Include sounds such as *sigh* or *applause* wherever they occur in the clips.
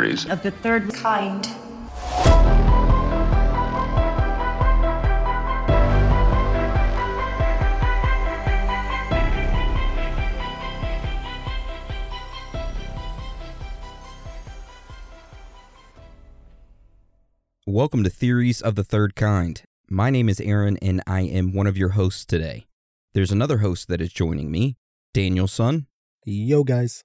Welcome Theories. of the third kind. Welcome to Theories of the Third Kind. My name is Aaron, and I am one of your hosts today. There's another host that is joining me, Daniel Sun. Yo, guys.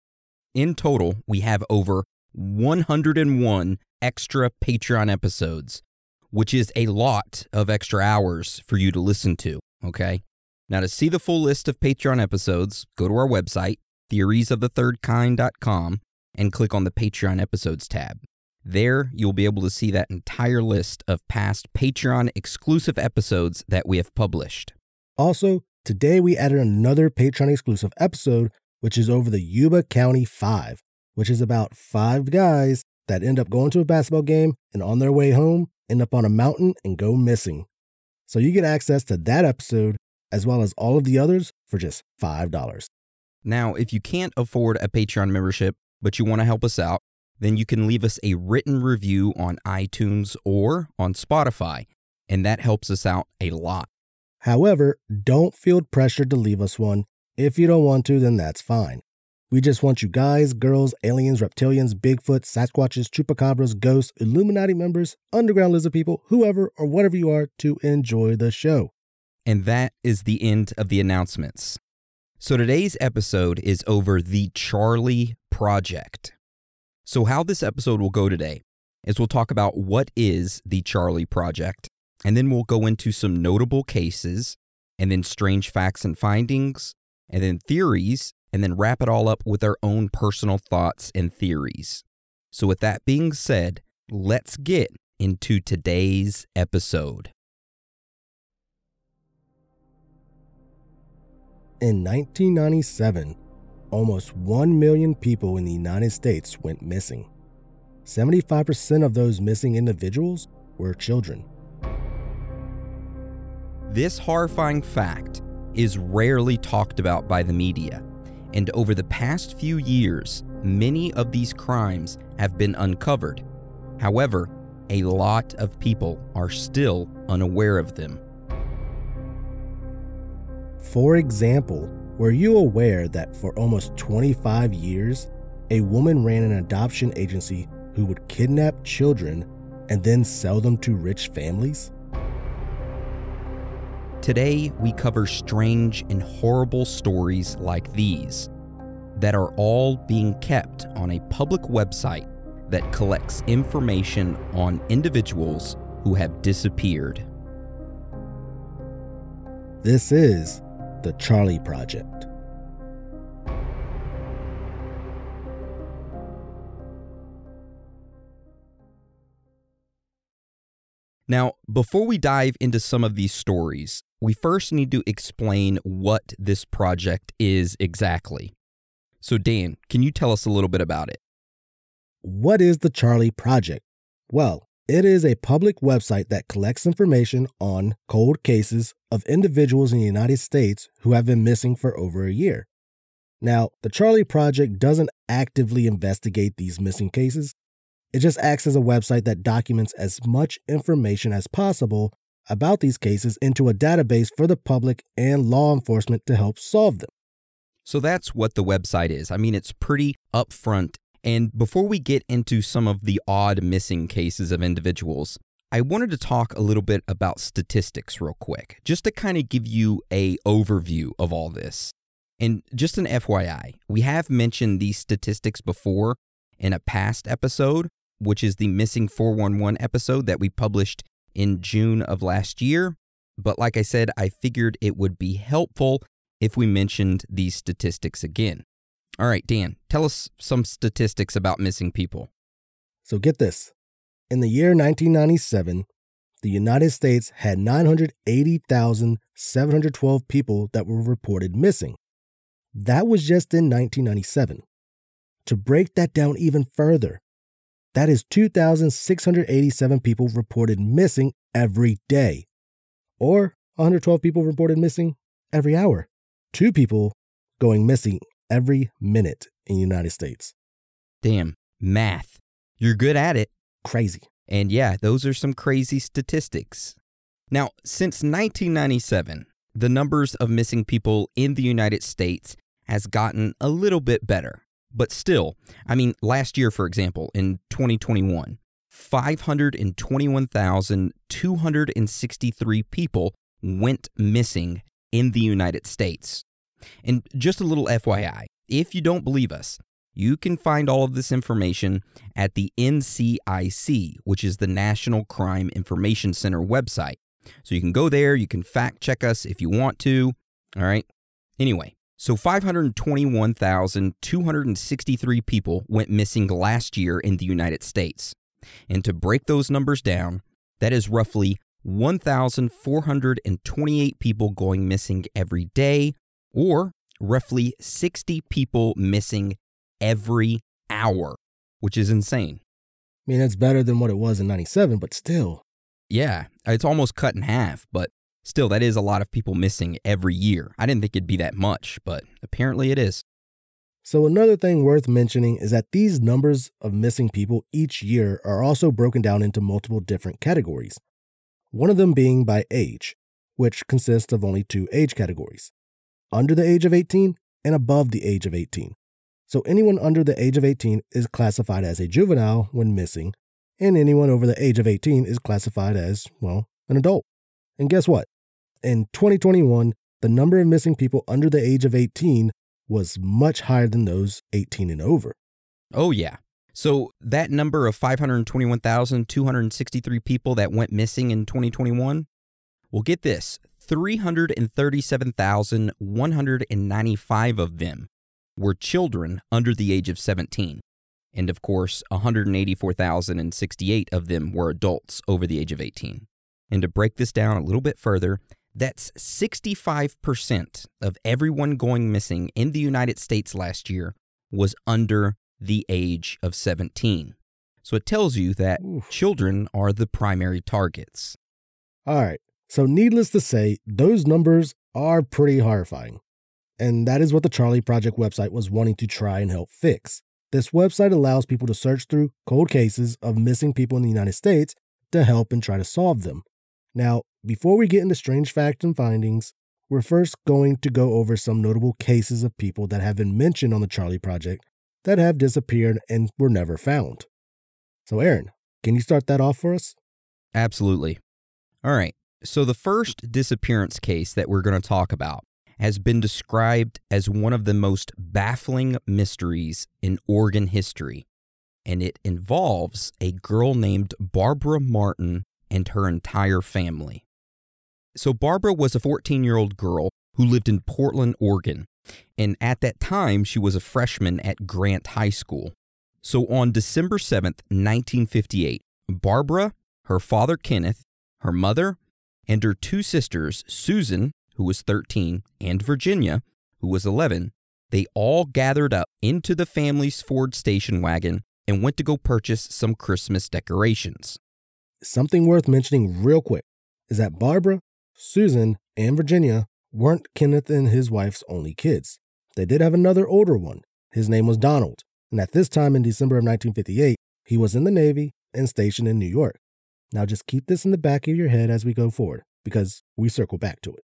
In total, we have over 101 extra Patreon episodes, which is a lot of extra hours for you to listen to, okay? Now, to see the full list of Patreon episodes, go to our website, theoriesofthethirdkind.com, and click on the Patreon episodes tab. There, you'll be able to see that entire list of past Patreon exclusive episodes that we have published. Also, today we added another Patreon exclusive episode, which is over the Yuba County Five, which is about five guys that end up going to a basketball game and on their way home end up on a mountain and go missing. So you get access to that episode as well as all of the others for just $5. Now, if you can't afford a Patreon membership, but you want to help us out, then you can leave us a written review on iTunes or on Spotify, and that helps us out a lot. However, don't feel pressured to leave us one. If you don't want to, then that's fine. We just want you guys, girls, aliens, reptilians, Bigfoot, Sasquatches, Chupacabras, ghosts, Illuminati members, underground lizard people, whoever or whatever you are, to enjoy the show. And that is the end of the announcements. So today's episode is over the Charley Project. So, how this episode will go today is we'll talk about what is the Charley Project, and then we'll go into some notable cases, and then strange facts and findings, and then theories, and then wrap it all up with our own personal thoughts and theories. So, with that being said, let's get into today's episode. In 1997, almost 1 million people in the United States went missing. 75% of those missing individuals were children. This horrifying fact is rarely talked about by the media, and over the past few years, many of these crimes have been uncovered. However, a lot of people are still unaware of them. For example, were you aware that for almost 25 years, a woman ran an adoption agency who would kidnap children and then sell them to rich families? Today, we cover strange and horrible stories like these that are all being kept on a public website that collects information on individuals who have disappeared. This is the Charley Project. Now, before we dive into some of these stories, we first need to explain what this project is exactly. So, Dan, can you tell us a little bit about it? What is the Charley Project? Well, it is a public website that collects information on cold cases of individuals in the United States who have been missing for over a year. Now, the Charley Project doesn't actively investigate these missing cases. It just acts as a website that documents as much information as possible about these cases into a database for the public and law enforcement to help solve them. So that's what the website is. I mean, it's pretty upfront. And before we get into some of the odd missing cases of individuals, I wanted to talk a little bit about statistics real quick, just to kind of give you a overview of all this. And just an FYI, we have mentioned these statistics before in a past episode, which is the Missing 411 episode that we published in June of last year. But like I said, I figured it would be helpful if we mentioned these statistics again. All right, Dan, tell us some statistics about missing people. So get this. In the year 1997, the United States had 980,712 people that were reported missing. That was just in 1997. To break that down even further, that is 2,687 people reported missing every day, or 112 people reported missing every hour. Two people going missing every minute in the United States. Damn, math. You're good at it. Crazy. And yeah, those are some crazy statistics. Now, since 1997, the numbers of missing people in the United States has gotten a little bit better. But still, I mean, last year, for example, in 2021, 521,263 people went missing in the United States. And just a little FYI if you don't believe us, you can find all of this information at the NCIC, which is the National Crime Information Center website. So you can go there, you can fact check us if you want to. All right. Anyway, so 521,263 people went missing last year in the United States. And to break those numbers down, that is roughly 1,428 people going missing every day, or roughly 60 people missing every hour, which is insane. I mean, that's better than what it was in 97, but still. Yeah, it's almost cut in half, but still, that is a lot of people missing every year. I didn't think it'd be that much, but apparently it is. So, another thing worth mentioning is that these numbers of missing people each year are also broken down into multiple different categories. One of them being by age, which consists of only two age categories under the age of 18 and above the age of 18. So anyone under the age of 18 is classified as a juvenile when missing, and anyone over the age of 18 is classified as, well, an adult. And guess what? In 2021, the number of missing people under the age of 18 was much higher than those 18 and over. Oh, yeah. So that number of 521,263 people that went missing in 2021, well, get this 337,195 of them were children under the age of 17. And of course, 184,068 of them were adults over the age of 18. And to break this down a little bit further, that's 65% of everyone going missing in the United States last year was under the age of 17. So it tells you that Oof. children are the primary targets. All right. So, needless to say, those numbers are pretty horrifying. And that is what the Charley Project website was wanting to try and help fix. This website allows people to search through cold cases of missing people in the United States to help and try to solve them. Now, before we get into strange facts and findings, we're first going to go over some notable cases of people that have been mentioned on the Charley Project that have disappeared and were never found. So, Aaron, can you start that off for us? Absolutely. All right. So, the first disappearance case that we're going to talk about has been described as one of the most baffling mysteries in Oregon history, and it involves a girl named Barbara Martin and her entire family. So, Barbara was a 14 year old girl who lived in Portland, Oregon, and at that time she was a freshman at Grant High School. So, on December 7th, 1958, Barbara, her father Kenneth, her mother, and her two sisters, Susan, who was 13, and Virginia, who was 11, they all gathered up into the family's Ford station wagon and went to go purchase some Christmas decorations. Something worth mentioning real quick is that Barbara, Susan, and Virginia weren't Kenneth and his wife's only kids. They did have another older one. His name was Donald, and at this time in December of 1958, he was in the Navy and stationed in New York. Now just keep this in the back of your head as we go forward, because we circle back to it.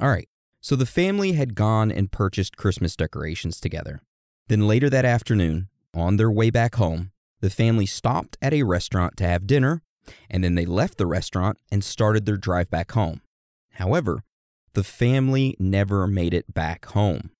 All right. So the family had gone and purchased Christmas decorations together. Then later that afternoon, on their way back home, the family stopped at a restaurant to have dinner, and then they left the restaurant and started their drive back home. However, the family never made it back home.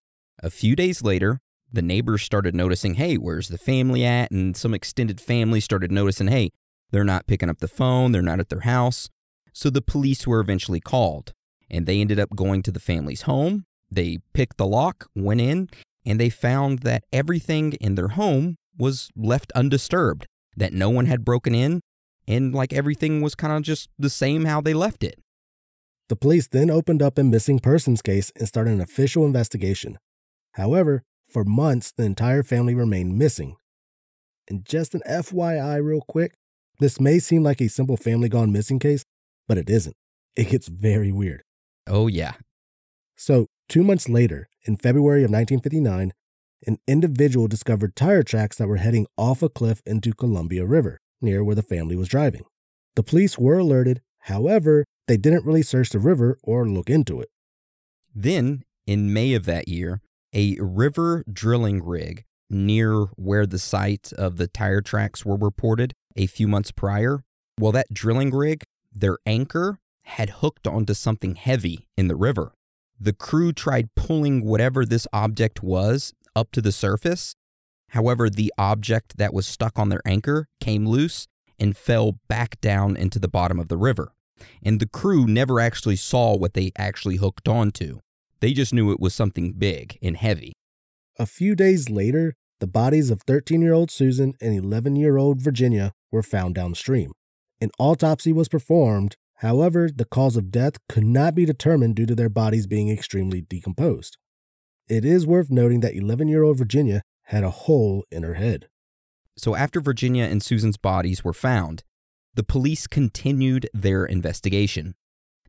A few days later, the neighbors started noticing, hey, where's the family at? And some extended family started noticing, hey, they're not picking up the phone, they're not at their house. So the police were eventually called and they ended up going to the family's home. They picked the lock, went in, and they found that everything in their home was left undisturbed. that no one had broken in, and like everything was kind of just the same how they left it. The police then opened up a missing persons case and started an official investigation. However, for months, the entire family remained missing. And just an FYI, real quick, this may seem like a simple family gone missing case, but it isn't. It gets very weird. Oh, yeah. So, two months later, in February of 1959, an individual discovered tire tracks that were heading off a cliff into Columbia River, near where the family was driving. The police were alerted, however, they didn't really search the river or look into it. Then, in May of that year, a river drilling rig near where the site of the tire tracks were reported a few months prior, well, that drilling rig, their anchor had hooked onto something heavy in the river. The crew tried pulling whatever this object was up to the surface. However, the object that was stuck on their anchor came loose and fell back down into the bottom of the river. And the crew never actually saw what they actually hooked onto. They just knew it was something big and heavy. A few days later, the bodies of 13 year old Susan and 11 year old Virginia were found downstream. An autopsy was performed, however, the cause of death could not be determined due to their bodies being extremely decomposed. It is worth noting that 11 year old Virginia had a hole in her head. So, after Virginia and Susan's bodies were found, the police continued their investigation.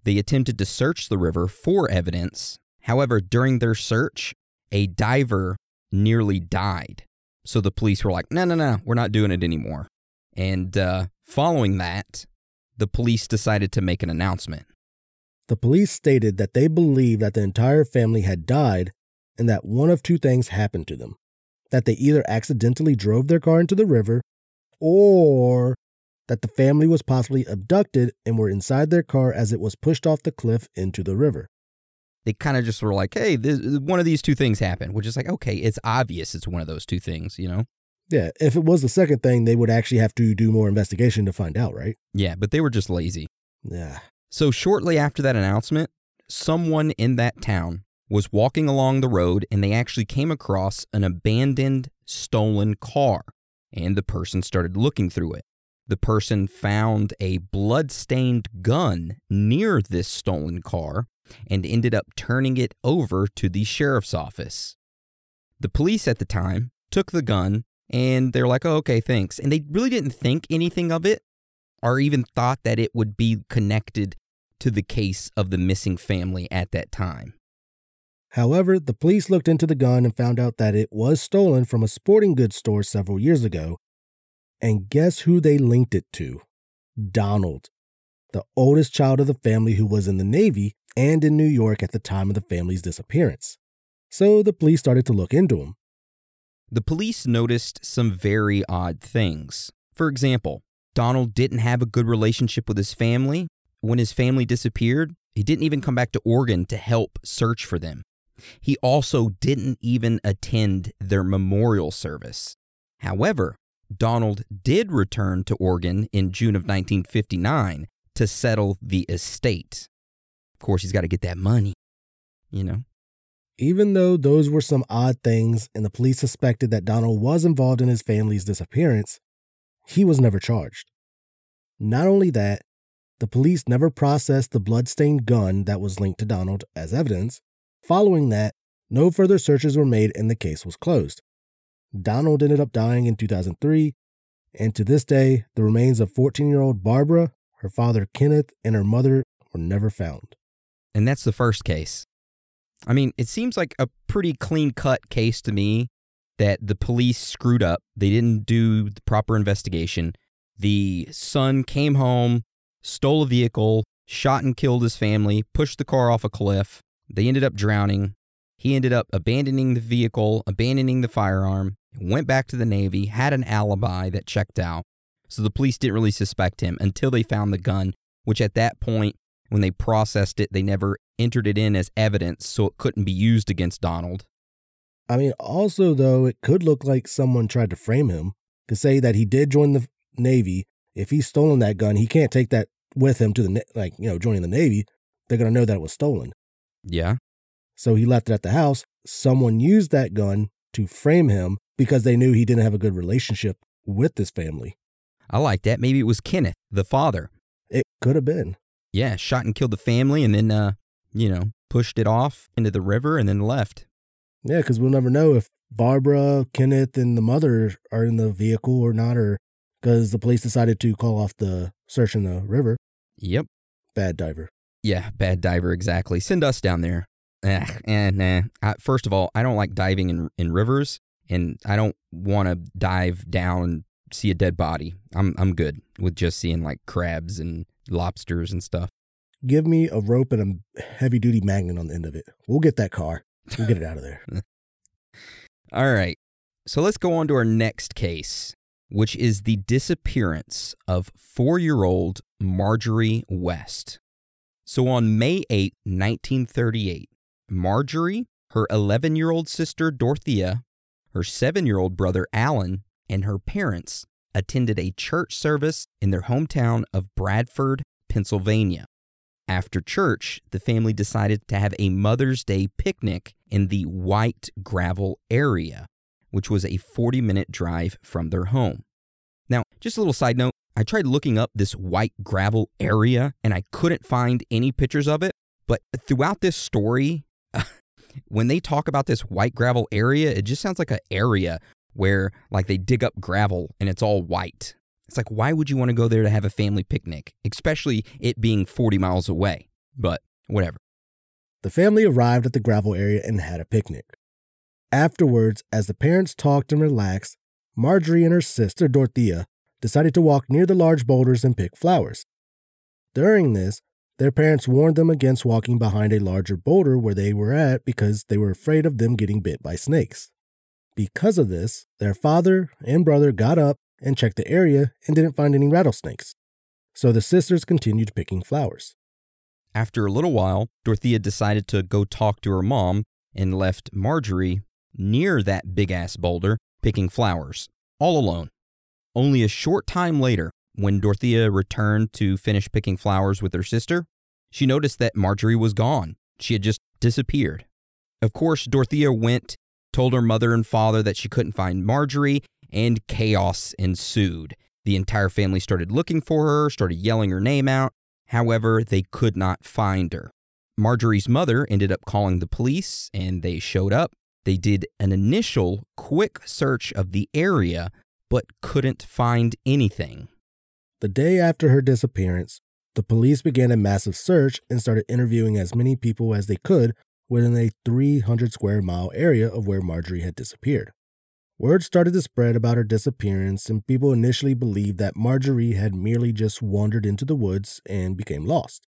They attempted to search the river for evidence. However, during their search, a diver nearly died. So the police were like, no, no, no, we're not doing it anymore. And uh, following that, the police decided to make an announcement. The police stated that they believed that the entire family had died and that one of two things happened to them that they either accidentally drove their car into the river or that the family was possibly abducted and were inside their car as it was pushed off the cliff into the river. They kind of just were like, hey, this, one of these two things happened, which is like, okay, it's obvious it's one of those two things, you know? Yeah, if it was the second thing, they would actually have to do more investigation to find out, right? Yeah, but they were just lazy. Yeah. So, shortly after that announcement, someone in that town was walking along the road and they actually came across an abandoned stolen car. And the person started looking through it. The person found a blood-stained gun near this stolen car and ended up turning it over to the sheriff's office. The police at the time took the gun and they're like, oh, okay, thanks. And they really didn't think anything of it or even thought that it would be connected to the case of the missing family at that time. However, the police looked into the gun and found out that it was stolen from a sporting goods store several years ago. And guess who they linked it to? Donald, the oldest child of the family who was in the Navy and in New York at the time of the family's disappearance. So the police started to look into him. The police noticed some very odd things. For example, Donald didn't have a good relationship with his family. When his family disappeared, he didn't even come back to Oregon to help search for them. He also didn't even attend their memorial service. However, Donald did return to Oregon in June of 1959 to settle the estate. Of course, he's got to get that money, you know? Even though those were some odd things and the police suspected that Donald was involved in his family's disappearance, he was never charged. Not only that, the police never processed the bloodstained gun that was linked to Donald as evidence, Following that, no further searches were made and the case was closed. Donald ended up dying in 2003, and to this day, the remains of 14 year old Barbara, her father Kenneth, and her mother were never found. And that's the first case. I mean, it seems like a pretty clean cut case to me that the police screwed up. They didn't do the proper investigation. The son came home, stole a vehicle, shot and killed his family, pushed the car off a cliff, they ended up drowning. He ended up abandoning the vehicle, abandoning the firearm, went back to the Navy, had an alibi that checked out. So the police didn't really suspect him until they found the gun, which at that point, when they processed it, they never entered it in as evidence, so it couldn't be used against Donald. I mean, also, though, it could look like someone tried to frame him, to say that he did join the Navy. If he's stolen that gun, he can't take that with him to the, like, you know, joining the Navy. They're going to know that it was stolen. Yeah. So he left it at the house. Someone used that gun to frame him because they knew he didn't have a good relationship with this family. I like that. Maybe it was Kenneth, the father. It could have been. Yeah, shot and killed the family and then, uh, you know, pushed it off into the river and then left. Yeah, because we'll never know if Barbara, Kenneth, and the mother are in the vehicle or not, or because the police decided to call off the search in the river. Yep. Bad diver. Yeah, bad diver, exactly. Send us down there. Eh, eh nah. I, first of all, I don't like diving in, in rivers, and I don't want to dive down and see a dead body. I'm I'm good with just seeing like crabs and lobsters and stuff. Give me a rope and a heavy duty magnet on the end of it. We'll get that car. We'll get it out of there. *laughs* All right. So let's go on to our next case, which is the disappearance of four year old Marjorie West. So on May 8, 1938, Marjorie, her 11 year old sister Dorothea, her seven year old brother Alan, and her parents attended a church service in their hometown of Bradford, Pennsylvania. After church, the family decided to have a Mother's Day picnic in the White Gravel area, which was a 40 minute drive from their home. Now, just a little side note I tried looking up this White Gravel area and I couldn't find any pictures of it, but throughout this story, when they talk about this White Gravel area, it just sounds like an area where like they dig up gravel and it's all white. It's like, why would you want to go there to have a family picnic, especially it being 40 miles away? But whatever. The family arrived at the gravel area and had a picnic. Afterwards, as the parents talked and relaxed, Marjorie and her sister Dorothea decided to walk near the large boulders and pick flowers. During this, their parents warned them against walking behind a larger boulder where they were at because they were afraid of them getting bit by snakes. Because of this, their father and brother got up and checked the area and didn't find any rattlesnakes. So the sisters continued picking flowers. After a little while, Dorothea decided to go talk to her mom and left Marjorie near that big ass boulder picking flowers, all alone. Only a short time later, when Dorothea returned to finish picking flowers with her sister, she noticed that Marjorie was gone. She had just disappeared. Of course, Dorothea went, told her mother and father that she couldn't find Marjorie, and chaos ensued. The entire family started looking for her, started yelling her name out. However, they could not find her. Marjorie's mother ended up calling the police, and they showed up. They did an initial quick search of the area, but couldn't find anything. The day after her disappearance, the police began a massive search and started interviewing as many people as they could within a 300 square mile area of where Marjorie had disappeared. Word started to spread about her disappearance, and people initially believed that Marjorie had merely just wandered into the woods and became lost.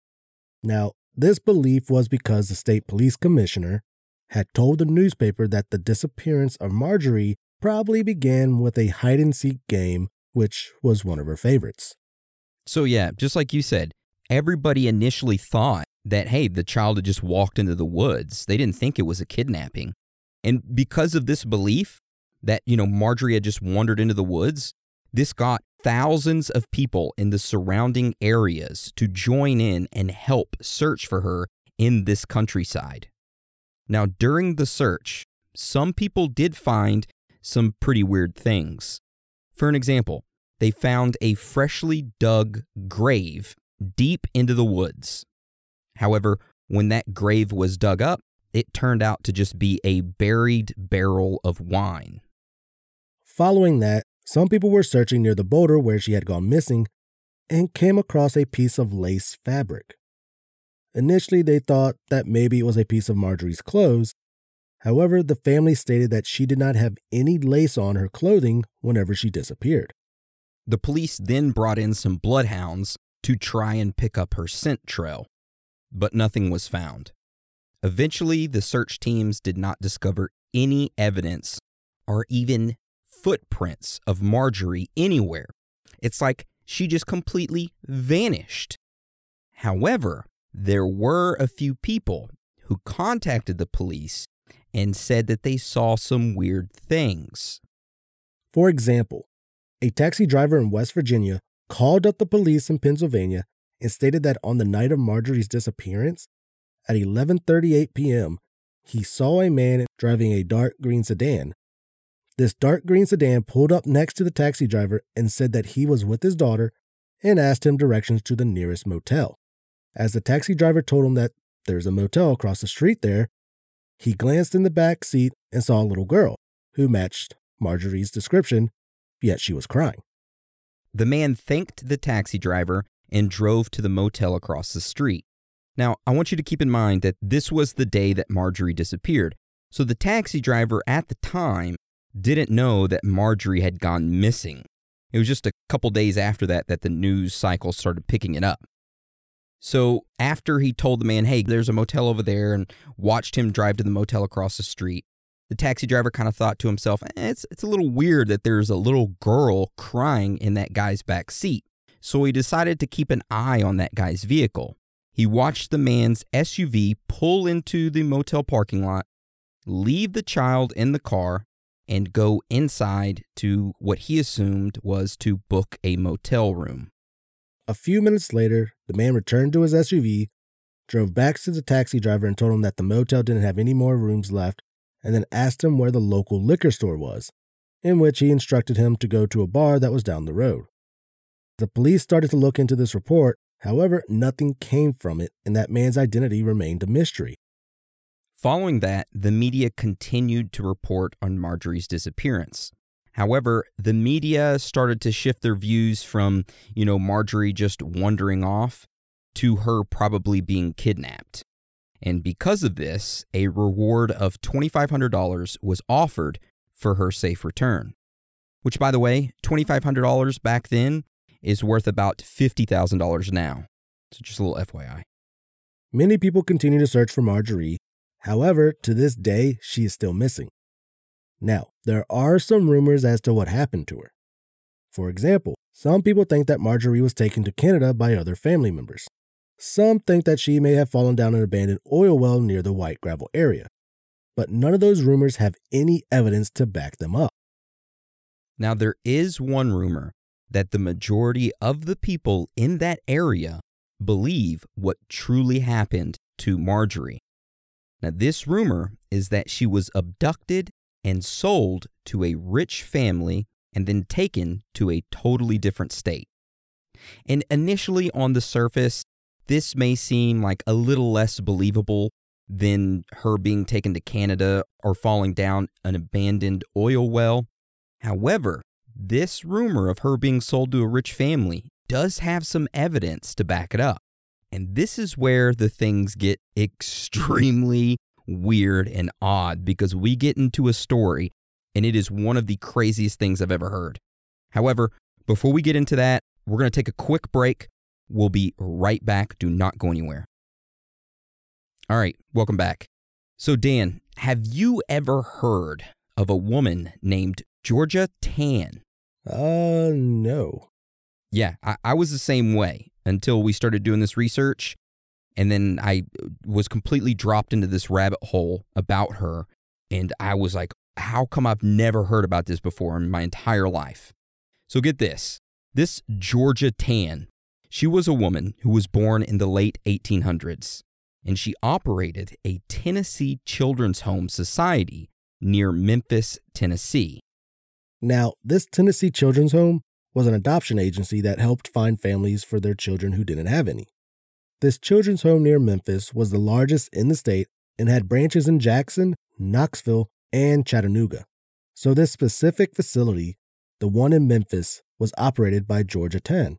Now, this belief was because the state police commissioner had told the newspaper that the disappearance of Marjorie probably began with a hide and seek game, which was one of her favorites. So, yeah, just like you said, everybody initially thought that, hey, the child had just walked into the woods. They didn't think it was a kidnapping. And because of this belief, that, you know, Marjorie had just wandered into the woods, this got thousands of people in the surrounding areas to join in and help search for her in this countryside. Now, during the search, some people did find some pretty weird things. For an example, they found a freshly dug grave deep into the woods. However, when that grave was dug up, it turned out to just be a buried barrel of wine. Following that, some people were searching near the boulder where she had gone missing and came across a piece of lace fabric. Initially, they thought that maybe it was a piece of Marjorie's clothes. However, the family stated that she did not have any lace on her clothing whenever she disappeared. The police then brought in some bloodhounds to try and pick up her scent trail, but nothing was found. Eventually, the search teams did not discover any evidence or even footprints of Marjorie anywhere. It's like she just completely vanished. However, there were a few people who contacted the police and said that they saw some weird things. For example, a taxi driver in West Virginia called up the police in Pennsylvania and stated that on the night of Marjorie's disappearance, at 11:38 p.m., he saw a man driving a dark green sedan This dark green sedan pulled up next to the taxi driver and said that he was with his daughter and asked him directions to the nearest motel. As the taxi driver told him that there's a motel across the street there, he glanced in the back seat and saw a little girl who matched Marjorie's description, yet she was crying. The man thanked the taxi driver and drove to the motel across the street. Now, I want you to keep in mind that this was the day that Marjorie disappeared. So the taxi driver at the time didn't know that Marjorie had gone missing. It was just a couple days after that that the news cycle started picking it up. So after he told the man, hey, there's a motel over there, and watched him drive to the motel across the street, the taxi driver kind of thought to himself, eh, it's, it's a little weird that there's a little girl crying in that guy's back seat. So he decided to keep an eye on that guy's vehicle. He watched the man's SUV pull into the motel parking lot, leave the child in the car, and go inside to what he assumed was to book a motel room. A few minutes later, the man returned to his SUV, drove back to the taxi driver and told him that the motel didn't have any more rooms left, and then asked him where the local liquor store was, in which he instructed him to go to a bar that was down the road. The police started to look into this report, however, nothing came from it, and that man's identity remained a mystery. Following that, the media continued to report on Marjorie's disappearance. However, the media started to shift their views from, you know, Marjorie just wandering off to her probably being kidnapped. And because of this, a reward of $2,500 was offered for her safe return. Which, by the way, $2,500 back then is worth about $50,000 now. So just a little FYI. Many people continue to search for Marjorie. However, to this day, she is still missing. Now, there are some rumors as to what happened to her. For example, some people think that Marjorie was taken to Canada by other family members. Some think that she may have fallen down an abandoned oil well near the White Gravel area. But none of those rumors have any evidence to back them up. Now, there is one rumor that the majority of the people in that area believe what truly happened to Marjorie. Now, this rumor is that she was abducted and sold to a rich family and then taken to a totally different state. And initially, on the surface, this may seem like a little less believable than her being taken to Canada or falling down an abandoned oil well. However, this rumor of her being sold to a rich family does have some evidence to back it up. And this is where the things get *laughs* extremely weird and odd because we get into a story and it is one of the craziest things I've ever heard. However, before we get into that, we're going to take a quick break. We'll be right back. Do not go anywhere. All right, welcome back. So, Dan, have you ever heard of a woman named Georgia Tann? Uh, no. Yeah, I, I was the same way until we started doing this research. And then I was completely dropped into this rabbit hole about her. And I was like, how come I've never heard about this before in my entire life? So get this this Georgia Tann, she was a woman who was born in the late 1800s, and she operated a Tennessee Children's Home Society near Memphis, Tennessee. Now, this Tennessee Children's Home was an adoption agency that helped find families for their children who didn't have any. This children's home near Memphis was the largest in the state and had branches in Jackson, Knoxville, and Chattanooga. So, this specific facility, the one in Memphis, was operated by Georgia Tann.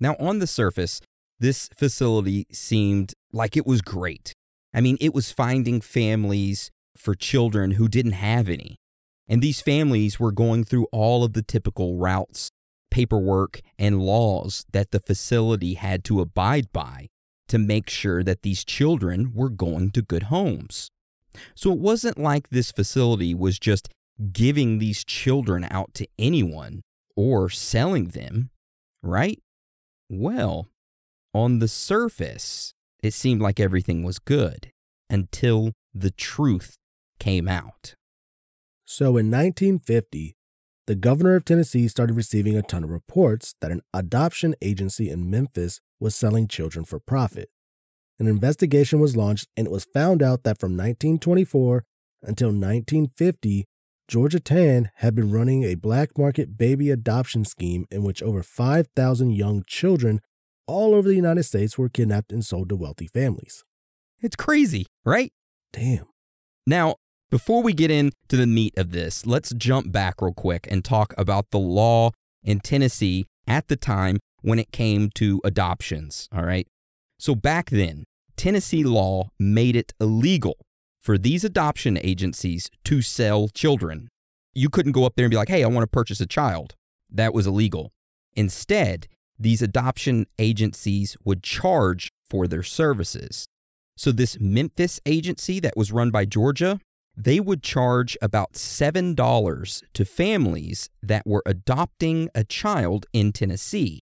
Now, on the surface, this facility seemed like it was great. I mean, it was finding families for children who didn't have any. And these families were going through all of the typical routes, paperwork, and laws that the facility had to abide by to make sure that these children were going to good homes. So it wasn't like this facility was just giving these children out to anyone or selling them, right? Well, on the surface, it seemed like everything was good until the truth came out. So in 1950, the governor of Tennessee started receiving a ton of reports that an adoption agency in Memphis was selling children for profit. An investigation was launched, and it was found out that from 1924 until 1950, Georgia Tann had been running a black market baby adoption scheme in which over 5,000 young children all over the United States were kidnapped and sold to wealthy families. It's crazy, right? Damn. Now, before we get into the meat of this, let's jump back real quick and talk about the law in Tennessee at the time when it came to adoptions. All right. So back then, Tennessee law made it illegal for these adoption agencies to sell children. You couldn't go up there and be like, hey, I want to purchase a child. That was illegal. Instead, these adoption agencies would charge for their services. So, this Memphis agency that was run by Georgia, they would charge about $7 to families that were adopting a child in Tennessee.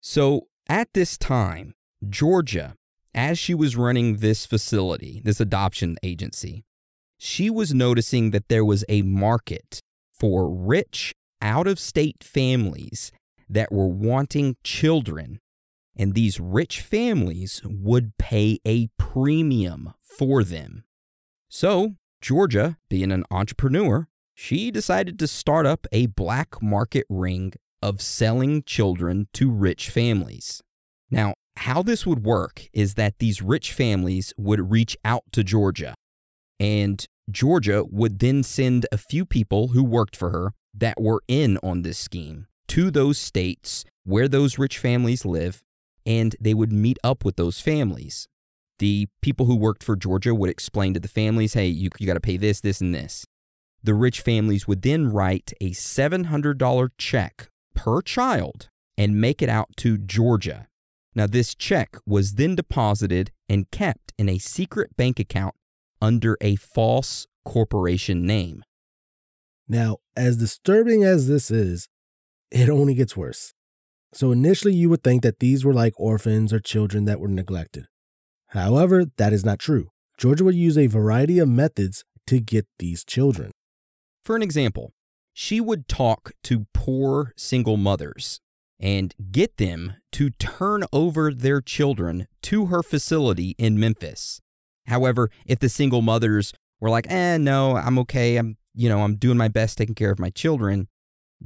So, at this time, Georgia, as she was running this facility, this adoption agency, she was noticing that there was a market for rich, out of state families that were wanting children. And these rich families would pay a premium for them. So, Georgia, being an entrepreneur, she decided to start up a black market ring of selling children to rich families. Now, how this would work is that these rich families would reach out to Georgia, and Georgia would then send a few people who worked for her that were in on this scheme to those states where those rich families live, and they would meet up with those families. The people who worked for Georgia would explain to the families, hey, you, you got to pay this, this, and this. The rich families would then write a $700 check per child and make it out to Georgia. Now, this check was then deposited and kept in a secret bank account under a false corporation name. Now, as disturbing as this is, it only gets worse. So initially, you would think that these were like orphans or children that were neglected. However, that is not true. Georgia would use a variety of methods to get these children. For an example, she would talk to poor single mothers and get them to turn over their children to her facility in Memphis. However, if the single mothers were like, eh, no, I'm okay, I'm, you know, I'm doing my best taking care of my children,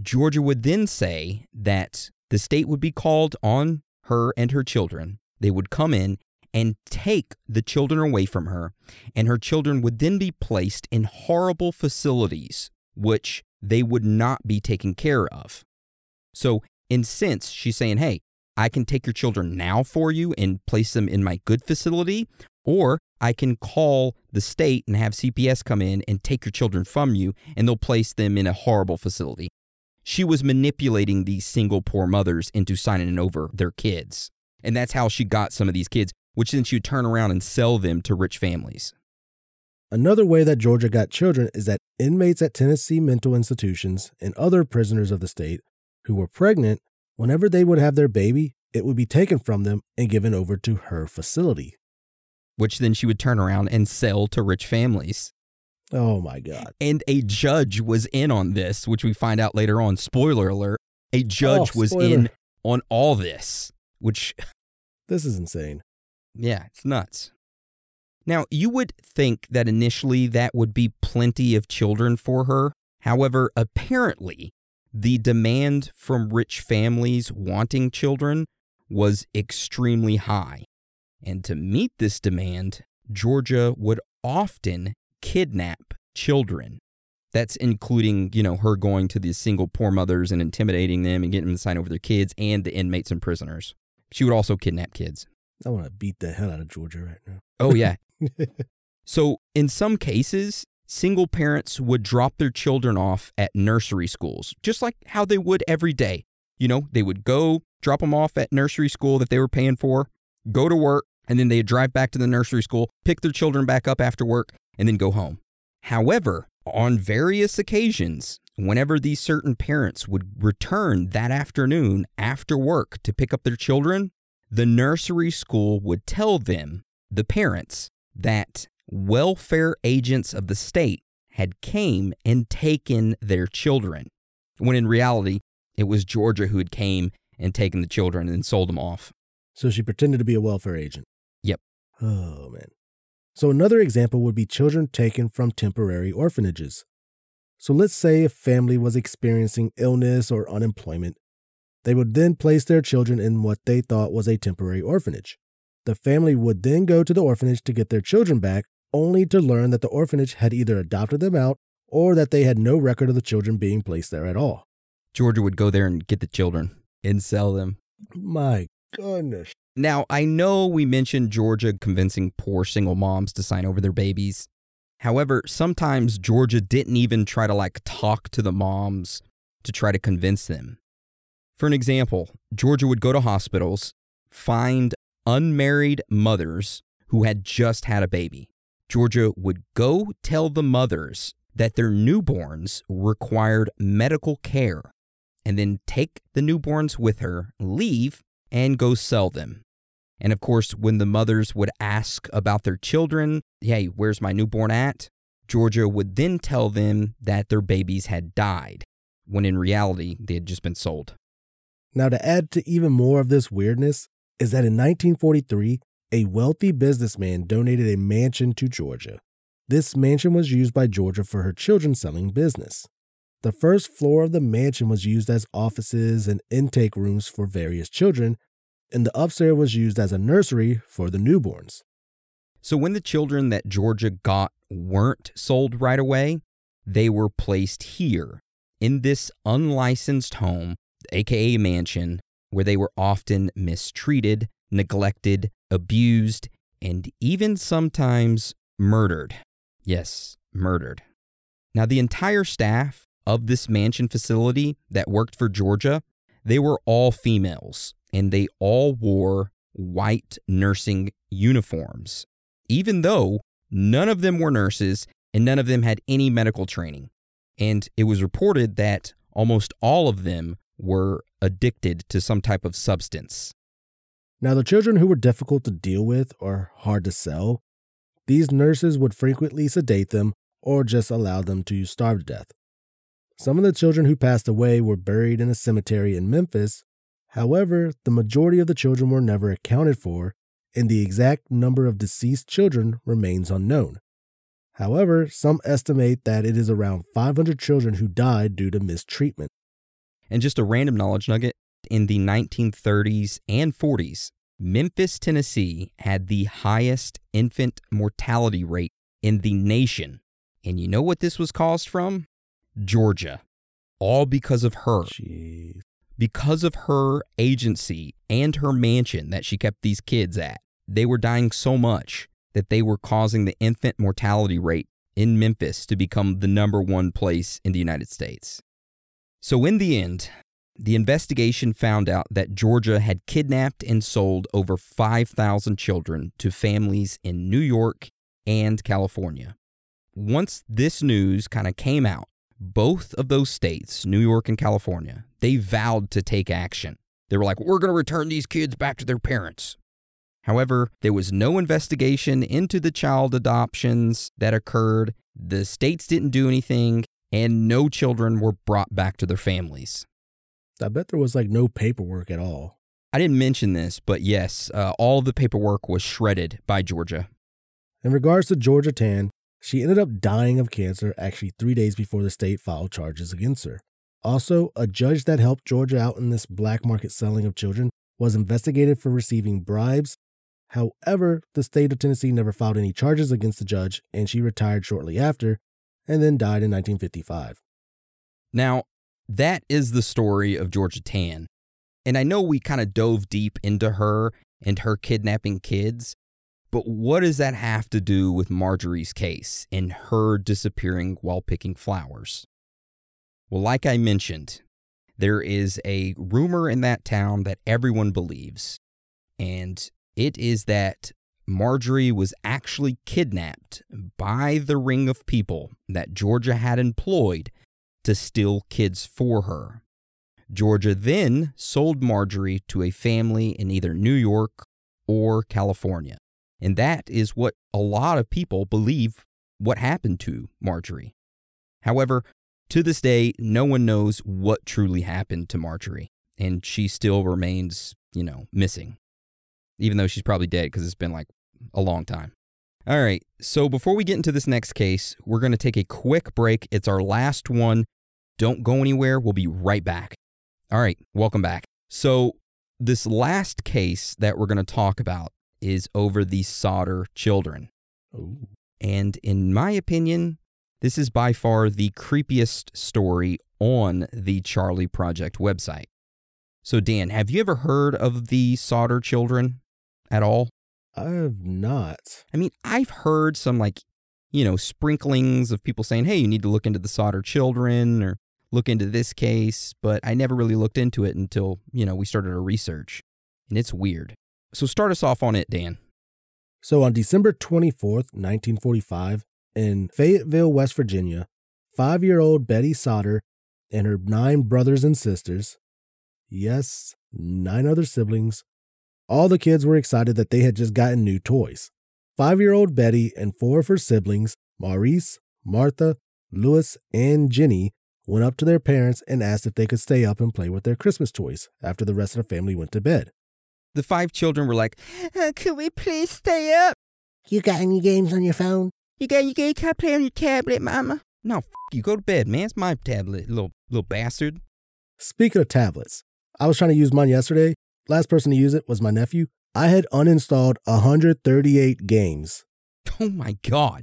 Georgia would then say that the state would be called on her and her children. They would come in and take the children away from her, and her children would then be placed in horrible facilities, which they would not be taken care of. So, in since she's saying, hey, I can take your children now for you and place them in my good facility, or I can call the state and have CPS come in and take your children from you, and they'll place them in a horrible facility. She was manipulating these single poor mothers into signing over their kids. And that's how she got some of these kids, which then she would turn around and sell them to rich families. Another way that Georgia got children is that inmates at Tennessee mental institutions and other prisoners of the state who were pregnant, whenever they would have their baby, it would be taken from them and given over to her facility. Which then she would turn around and sell to rich families. Oh my God. And a judge was in on this, which we find out later on. Spoiler alert. A judge Oh, was in on all this, which, *laughs* This is insane. yeah, it's nuts. Now, you would think that initially that would be plenty of children for her. However, apparently, the demand from rich families wanting children was extremely high. And to meet this demand, Georgia would often kidnap children. That's including, you know, her going to these single poor mothers and intimidating them and getting them to sign over their kids and the inmates and prisoners. She would also kidnap kids. I want to beat the hell out of Georgia right now. Oh, yeah. *laughs* so, in some cases, single parents would drop their children off at nursery schools, just like how they would every day. You know, they would go drop them off at nursery school that they were paying for, go to work, and then they'd drive back to the nursery school, pick their children back up after work, and then go home. However, on various occasions, whenever these certain parents would return that afternoon after work to pick up their children, the nursery school would tell them, the parents, that welfare agents of the state had came and taken their children. When in reality, it was Georgia who had came and taken the children and sold them off. So she pretended to be a welfare agent. Yep. Oh, man. So another example would be children taken from temporary orphanages. So let's say a family was experiencing illness or unemployment. They would then place their children in what they thought was a temporary orphanage. The family would then go to the orphanage to get their children back, only to learn that the orphanage had either adopted them out or that they had no record of the children being placed there at all. Georgia would go there and get the children and sell them. My goodness. Now, I know we mentioned Georgia convincing poor single moms to sign over their babies. However, sometimes Georgia didn't even try to like talk to the moms to try to convince them. For an example, Georgia would go to hospitals, find unmarried mothers who had just had a baby. Georgia would go tell the mothers that their newborns required medical care and then take the newborns with her, leave, and go sell them. And of course, when the mothers would ask about their children, hey, where's my newborn at? Georgia would then tell them that their babies had died, when in reality, they had just been sold. Now, to add to even more of this weirdness, is that in 1943, a wealthy businessman donated a mansion to Georgia. This mansion was used by Georgia for her children selling business. The first floor of the mansion was used as offices and intake rooms for various children, and the upstairs was used as a nursery for the newborns. So when the children that Georgia got weren't sold right away, they were placed here in this unlicensed home, aka mansion, where they were often mistreated, neglected, abused, and even sometimes murdered. Yes, murdered. Now, the entire staff of this mansion facility that worked for Georgia, they were all females and they all wore white nursing uniforms, even though none of them were nurses and none of them had any medical training. And it was reported that almost all of them were addicted to some type of substance. Now, the children who were difficult to deal with or hard to sell, these nurses would frequently sedate them or just allow them to starve to death. Some of the children who passed away were buried in a cemetery in Memphis. However, the majority of the children were never accounted for, and the exact number of deceased children remains unknown. However, some estimate that it is around 500 children who died due to mistreatment. And just a random knowledge nugget in the 1930s and 40s, Memphis, Tennessee had the highest infant mortality rate in the nation. And you know what this was caused from? Georgia. All because of her. Jeez. Because of her agency and her mansion that she kept these kids at. They were dying so much that they were causing the infant mortality rate in Memphis to become the number one place in the United States. So, in the end, the investigation found out that Georgia had kidnapped and sold over 5,000 children to families in New York and California. Once this news kind of came out, both of those states, New York and California, they vowed to take action. They were like, we're going to return these kids back to their parents. However, there was no investigation into the child adoptions that occurred. The states didn't do anything, and no children were brought back to their families. I bet there was like no paperwork at all. I didn't mention this, but yes, uh, all the paperwork was shredded by Georgia. In regards to Georgia Tann, she ended up dying of cancer actually three days before the state filed charges against her. Also, a judge that helped Georgia out in this black market selling of children was investigated for receiving bribes. However, the state of Tennessee never filed any charges against the judge, and she retired shortly after and then died in 1955. Now, that is the story of Georgia Tann. And I know we kind of dove deep into her and her kidnapping kids, but what does that have to do with Marjorie's case and her disappearing while picking flowers? Well, like I mentioned, there is a rumor in that town that everyone believes, and it is that Marjorie was actually kidnapped by the ring of people that Georgia had employed to steal kids for her. Georgia then sold Marjorie to a family in either New York or California. And that is what a lot of people believe what happened to Marjorie. However, to this day, no one knows what truly happened to Marjorie, and she still remains, you know, missing, even though she's probably dead because it's been like a long time. All right. So before we get into this next case, we're going to take a quick break. It's our last one. Don't go anywhere. We'll be right back. All right. Welcome back. So, this last case that we're going to talk about is over the Sodder children. Ooh. And in my opinion, this is by far the creepiest story on the Charley Project website. So, Dan, have you ever heard of the Sodder children at all? I have not. I mean, I've heard some like, you know, sprinklings of people saying, hey, you need to look into the Sodder children or look into this case, but I never really looked into it until, you know, we started our research. And it's weird. So start us off on it, Dan. So on December 24th, 1945, in Fayetteville, West Virginia, five year old Betty Sodder and her nine brothers and sisters, yes, nine other siblings, all the kids were excited that they had just gotten new toys. Five year old Betty and four of her siblings, Maurice, Martha, Louis, and Jenny, went up to their parents and asked if they could stay up and play with their Christmas toys after the rest of the family went to bed. The five children were like, uh, Could we please stay up? You got any games on your phone? You got you can I play on your tablet, Mama? No, f- you go to bed, man. It's my tablet, little little bastard. Speaking of tablets, I was trying to use mine yesterday. Last person to use it was my nephew. I had uninstalled 138 games, *laughs* Oh my god.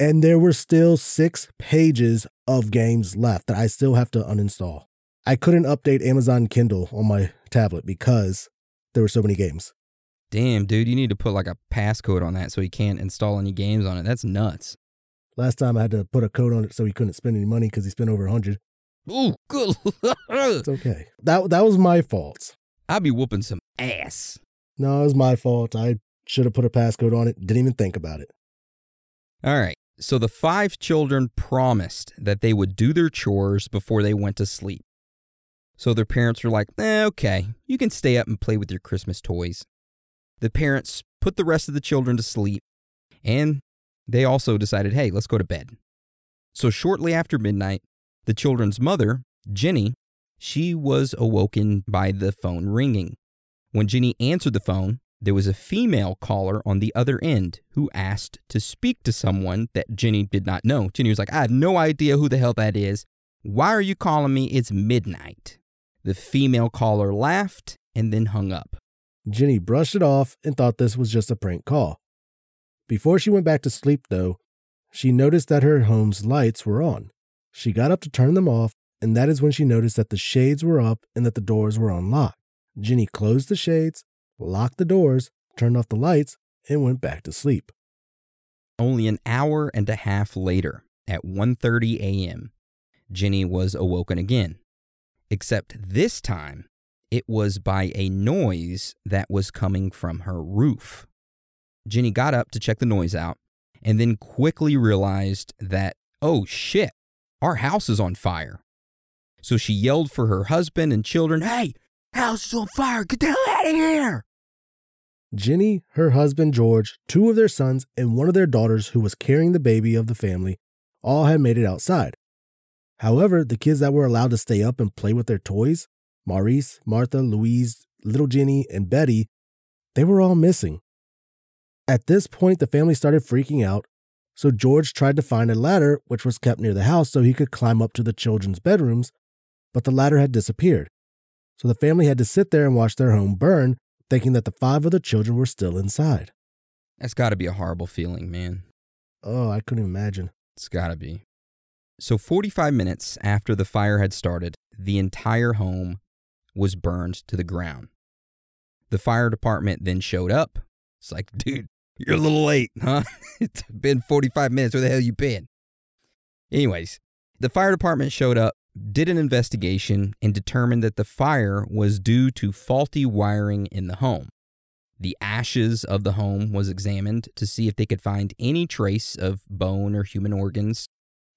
and there were still six pages of games left that I still have to uninstall. I couldn't update Amazon Kindle on my tablet because there were so many games. Damn, dude, you need to put like a passcode on that so he can't install any games on it. That's nuts. Last time I had to put a code on it so he couldn't spend any money because he spent over 100. Ooh, *laughs* good. It's okay. That that was my fault. I'll be whooping some ass. No, it was my fault. I should have put a passcode on it. Didn't even think about it. All right. So the five children promised that they would do their chores before they went to sleep. So their parents were like, eh, okay, you can stay up and play with your Christmas toys. The parents put the rest of the children to sleep, and they also decided, hey, let's go to bed. So shortly after midnight, the children's mother, Jenny, she was awoken by the phone ringing. When Jenny answered the phone, there was a female caller on the other end who asked to speak to someone that Jenny did not know. Jenny was like, I have no idea who the hell that is. Why are you calling me? It's midnight. The female caller laughed and then hung up. Jenny brushed it off and thought this was just a prank call. Before she went back to sleep, though, she noticed that her home's lights were on. She got up to turn them off, and that is when she noticed that the shades were up and that the doors were unlocked. Jenny closed the shades, locked the doors, turned off the lights, and went back to sleep. Only an hour and a half later, at 1:30 a.m., Jenny was awoken again. Except this time, it was by a noise that was coming from her roof. Jenny got up to check the noise out and then quickly realized that, oh shit, our house is on fire. So she yelled for her husband and children, hey, house is on fire, get the hell out of here! Jenny, her husband George, two of their sons, and one of their daughters who was carrying the baby of the family all had made it outside. However, the kids that were allowed to stay up and play with their toys, Maurice, Martha, Louise, little Jenny, and Betty, they were all missing. At this point, the family started freaking out, so George tried to find a ladder which was kept near the house so he could climb up to the children's bedrooms, but the ladder had disappeared. So the family had to sit there and watch their home burn, thinking that the five other children were still inside. That's gotta be a horrible feeling, man. Oh, I couldn't imagine. It's gotta be. So, 45 minutes after the fire had started, the entire home was burned to the ground. The fire department then showed up. It's like, dude, you're a little late, huh? *laughs* it's been 45 minutes. Where the hell you been? Anyways, the fire department showed up, did an investigation, and determined that the fire was due to faulty wiring in the home. The ashes of the home was examined to see if they could find any trace of bone or human organs.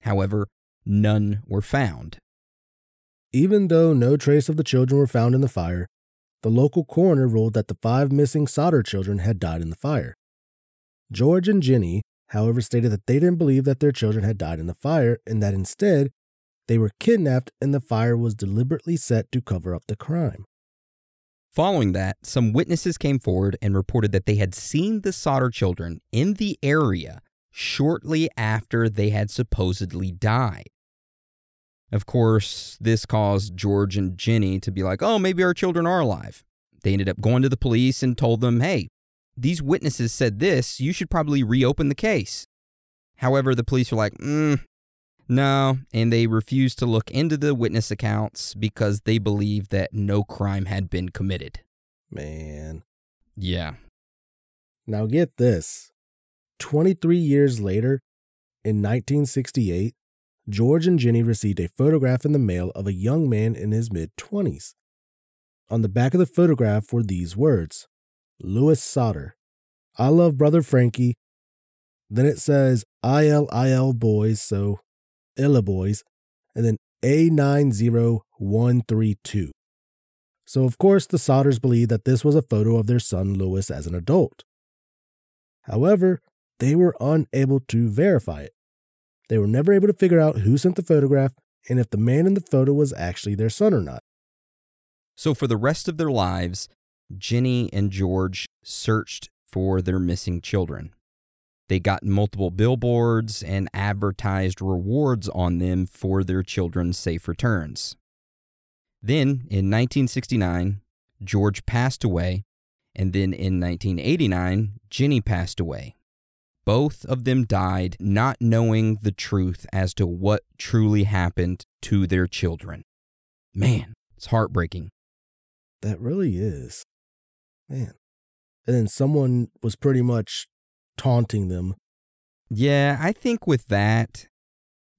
However, none were found. Even though no trace of the children were found in the fire, the local coroner ruled that the five missing Sodder children had died in the fire. George and Jenny, however, stated that they didn't believe that their children had died in the fire and that instead they were kidnapped and the fire was deliberately set to cover up the crime. Following that, some witnesses came forward and reported that they had seen the Sodder children in the area shortly after they had supposedly died. Of course, this caused George and Jenny to be like, oh, maybe our children are alive. They ended up going to the police and told them, hey, these witnesses said this, you should probably reopen the case. However, the police were like, mm, no, and they refused to look into the witness accounts because they believed that no crime had been committed. Man. Yeah. Now get this 23 years later, in 1968, George and Jenny received a photograph in the mail of a young man in his mid 20s. On the back of the photograph were these words Louis Sodder. I love Brother Frankie. Then it says ILIL boys, so Illa boys, and then A90132. So, of course, the Sodders believed that this was a photo of their son Louis as an adult. However, they were unable to verify it. They were never able to figure out who sent the photograph and if the man in the photo was actually their son or not. So, for the rest of their lives, Jenny and George searched for their missing children. They got multiple billboards and advertised rewards on them for their children's safe returns. Then, in 1969, George passed away, and then in 1989, Jenny passed away. Both of them died not knowing the truth as to what truly happened to their children. Man, it's heartbreaking. That really is. Man. And then someone was pretty much taunting them. Yeah, I think with that,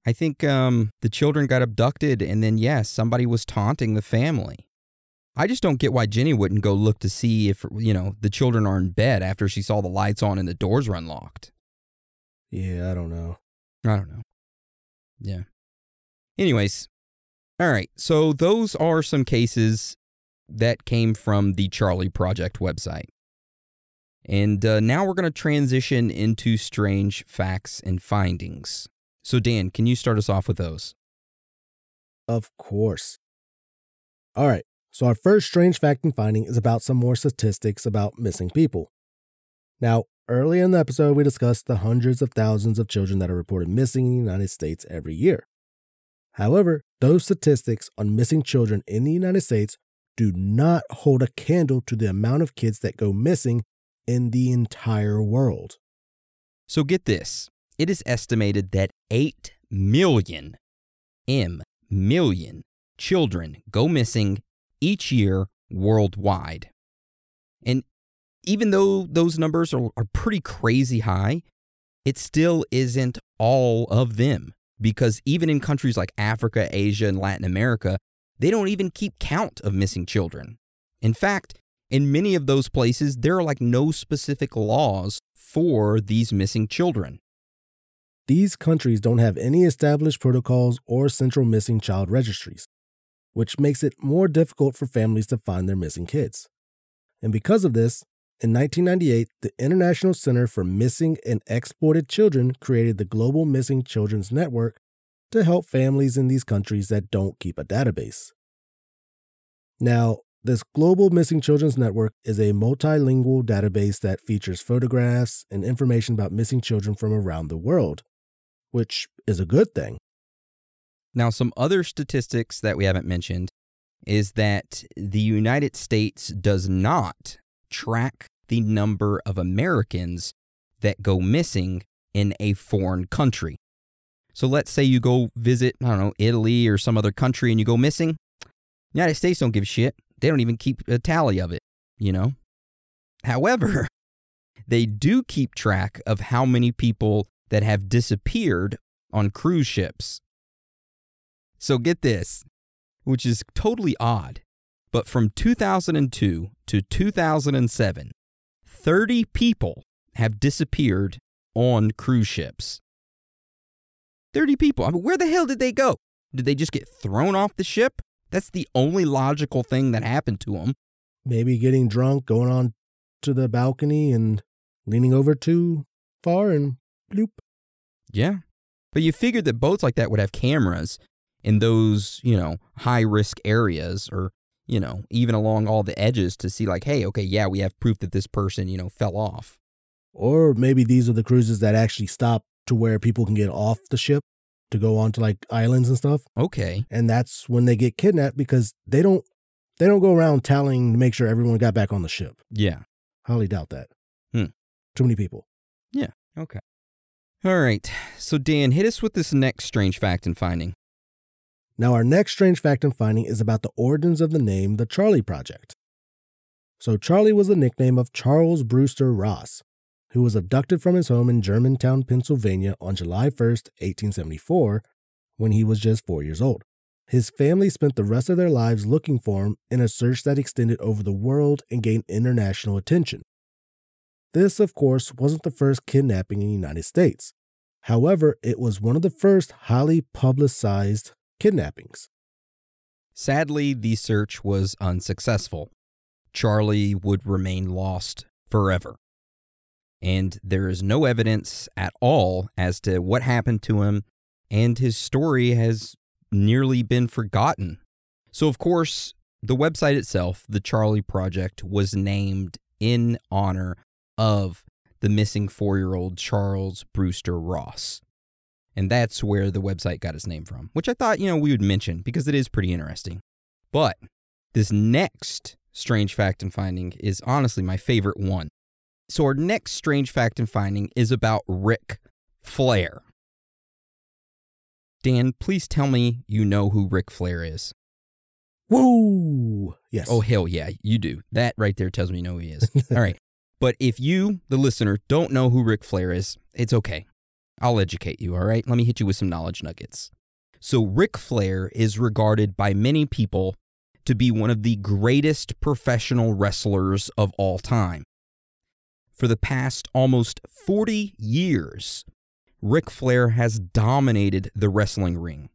I think um, the children got abducted, and then, yes, somebody was taunting the family. I just don't get why Jenny wouldn't go look to see if, you know, the children are in bed after she saw the lights on and the doors were unlocked. Yeah, I don't know. I don't know. Yeah. Anyways, all right. So those are some cases that came from the Charley Project website. And uh, now we're going to transition into strange facts and findings. So, Dan, can you start us off with those? Of course. All right. So, our first strange fact and finding is about some more statistics about missing people. Now, earlier in the episode, we discussed the hundreds of thousands of children that are reported missing in the United States every year. However, those statistics on missing children in the United States do not hold a candle to the amount of kids that go missing in the entire world. So get this it is estimated that 8 million, M, million children go missing each year worldwide. And even though those numbers are, are pretty crazy high, it still isn't all of them. Because even in countries like Africa, Asia, and Latin America, they don't even keep count of missing children. In fact, in many of those places, there are like no specific laws for these missing children. These countries don't have any established protocols or central missing child registries, which makes it more difficult for families to find their missing kids. And because of this, in 1998, the International Center for Missing and Exploited Children created the Global Missing Children's Network to help families in these countries that don't keep a database. Now, this Global Missing Children's Network is a multilingual database that features photographs and information about missing children from around the world, which is a good thing. Now, some other statistics that we haven't mentioned is that the United States does not track the number of Americans that go missing in a foreign country. So let's say you go visit, I don't know, Italy or some other country and you go missing. United States don't give a shit. They don't even keep a tally of it, you know? However, *laughs* they do keep track of how many people that have disappeared on cruise ships. So get this, which is totally odd, but from 2002 to 2007, 30 people have disappeared on cruise ships. 30 people. I mean, where the hell did they go? Did they just get thrown off the ship? That's the only logical thing that happened to him. Maybe getting drunk, going on to the balcony and leaning over too far and bloop. Yeah. But you figured that boats like that would have cameras in those, you know, high risk areas or you know, even along all the edges to see, like, hey, okay, yeah, we have proof that this person, you know, fell off. Or maybe these are the cruises that actually stop to where people can get off the ship to go on to like islands and stuff. Okay. And that's when they get kidnapped because they don't they don't go around telling to make sure everyone got back on the ship. Yeah. Highly doubt that. Hmm. Too many people. Yeah. Okay. All right. So, Dan, hit us with this next strange fact and finding. Now, our next strange fact and finding is about the origins of the name the Charley Project. So, Charley was the nickname of Charles Brewster Ross, who was abducted from his home in Germantown, Pennsylvania on July 1st, 1874, when he was just four years old. His family spent the rest of their lives looking for him in a search that extended over the world and gained international attention. This, of course, wasn't the first kidnapping in the United States. However, it was one of the first highly publicized kidnappings. Sadly, the search was unsuccessful. Charley would remain lost forever. And there is no evidence at all as to what happened to him, and his story has nearly been forgotten. So, of course, the website itself, the Charley Project, was named in honor of the missing four year old Charles Brewster Ross. And that's where the website got its name from, which I thought, you know, we would mention because it is pretty interesting. But this next strange fact and finding is honestly my favorite one. So, our next strange fact and finding is about Ric Flair. Dan, please tell me you know who Ric Flair is. Whoa! Yes. Oh, hell yeah, you do. That right there tells me you know who he is. *laughs* All right. But if you, the listener, don't know who Ric Flair is, it's okay. I'll educate you, all right? Let me hit you with some knowledge nuggets. So, Ric Flair is regarded by many people to be one of the greatest professional wrestlers of all time. For the past almost 40 years, Ric Flair has dominated the wrestling ring.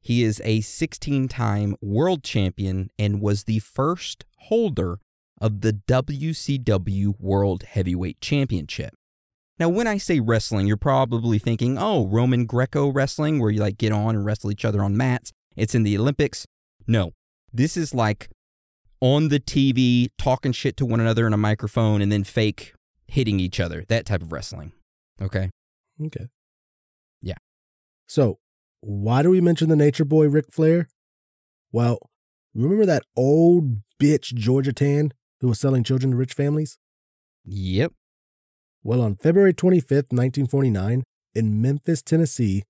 He is a 16 time world champion and was the first holder of the WCW World Heavyweight Championship. Now, when I say wrestling, you're probably thinking, oh, Roman Greco wrestling, where you like get on and wrestle each other on mats. It's in the Olympics. No, this is like on the TV, talking shit to one another in a microphone and then fake hitting each other. That type of wrestling. Okay. Okay. Yeah. So, why do we mention the nature boy Ric Flair? Well, remember that old bitch Georgia Tann who was selling children to rich families? Yep. Well, on February 25th, 1949, in Memphis, Tennessee,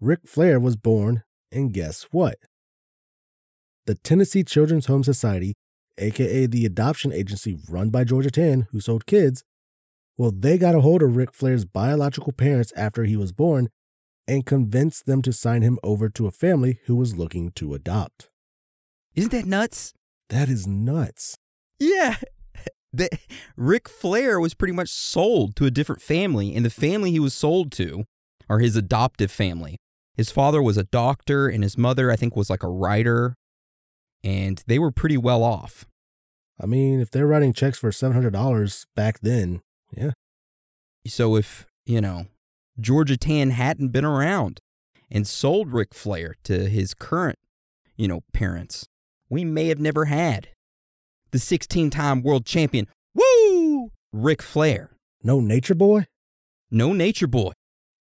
Ric Flair was born, and guess what? The Tennessee Children's Home Society, aka the adoption agency run by Georgia Tann, who sold kids, well, they got a hold of Ric Flair's biological parents after he was born and convinced them to sign him over to a family who was looking to adopt. Isn't that nuts? That is nuts. Yeah. *laughs* The, Ric Flair was pretty much sold to a different family, and the family he was sold to are his adoptive family. His father was a doctor, and his mother, I think, was like a writer, and they were pretty well off. I mean, if they're writing checks for $700 back then, yeah. So if, you know, Georgia Tann hadn't been around and sold Ric Flair to his current, you know, parents, we may have never had the 16 time world champion, woo, Ric Flair. No nature boy? No nature boy.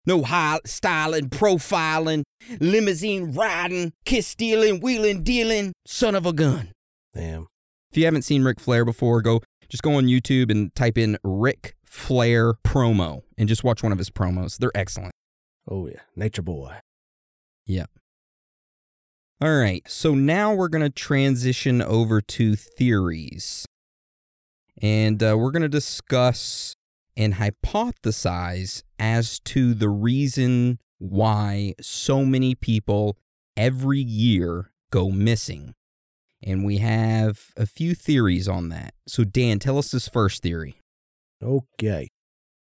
No high styling, profiling, limousine riding, kiss stealing, wheeling, dealing, son of a gun. Damn. If you haven't seen Ric Flair before, go just go on YouTube and type in Ric Flair promo and just watch one of his promos. They're excellent. Oh, yeah. Nature boy. Yep. All right, so now we're going to transition over to theories. And uh, we're going to discuss and hypothesize as to the reason why so many people every year go missing. And we have a few theories on that. So, Dan, tell us this first theory. Okay.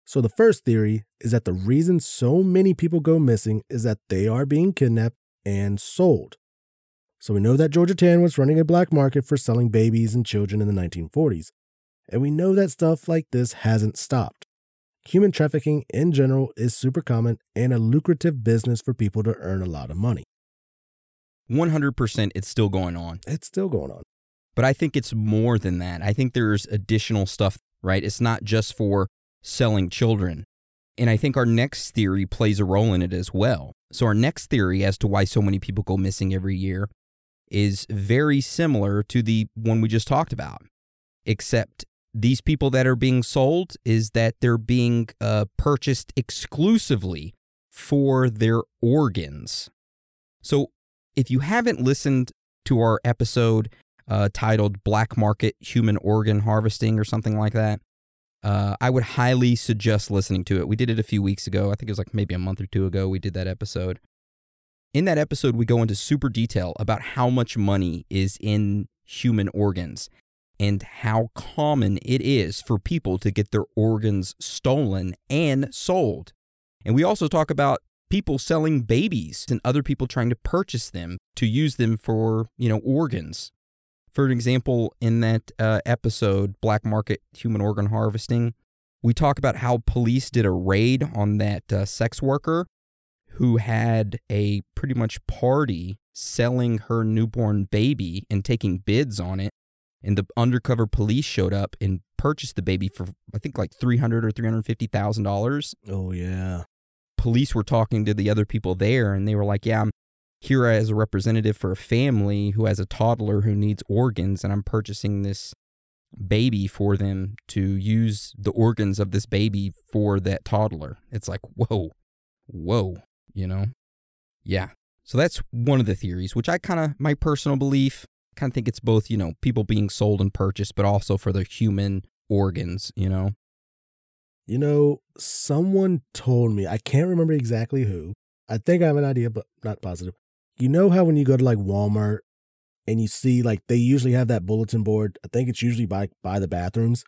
So, the first theory is that the reason so many people go missing is that they are being kidnapped and sold. So, we know that Georgia Tann was running a black market for selling babies and children in the 1940s. And we know that stuff like this hasn't stopped. Human trafficking in general is super common and a lucrative business for people to earn a lot of money. 100% it's still going on. It's still going on. But I think it's more than that. I think there's additional stuff, right? It's not just for selling children. And I think our next theory plays a role in it as well. So, our next theory as to why so many people go missing every year is very similar to the one we just talked about, except these people that are being sold is that they're being uh, purchased exclusively for their organs. So, if you haven't listened to our episode uh, titled Black Market Human Organ Harvesting or something like that, uh, I would highly suggest listening to it. We did it a few weeks ago. I think it was like maybe a month or two ago we did that episode. In that episode, we go into super detail about how much money is in human organs and how common it is for people to get their organs stolen and sold. And we also talk about people selling babies and other people trying to purchase them to use them for, you know, organs. For an example, in that uh, episode, Black Market Human Organ Harvesting, we talk about how police did a raid on that uh, sex worker who had a pretty much party selling her newborn baby and taking bids on it. And the undercover police showed up and purchased the baby for I think like three hundred or three hundred fifty thousand dollars. Oh yeah. Police were talking to the other people there, and they were like, "Yeah, I'm here as a representative for a family who has a toddler who needs organs, and I'm purchasing this baby for them to use the organs of this baby for that toddler." It's like, whoa, whoa, you know? Yeah. So that's one of the theories, which I kind of, my personal belief, kind of think it's both, you know, people being sold and purchased, but also for their human organs, you know? You know, someone told me, I can't remember exactly who. I think I have an idea, but not positive. You know how when you go to like Walmart and you see like they usually have that bulletin board, I think it's usually by by the bathrooms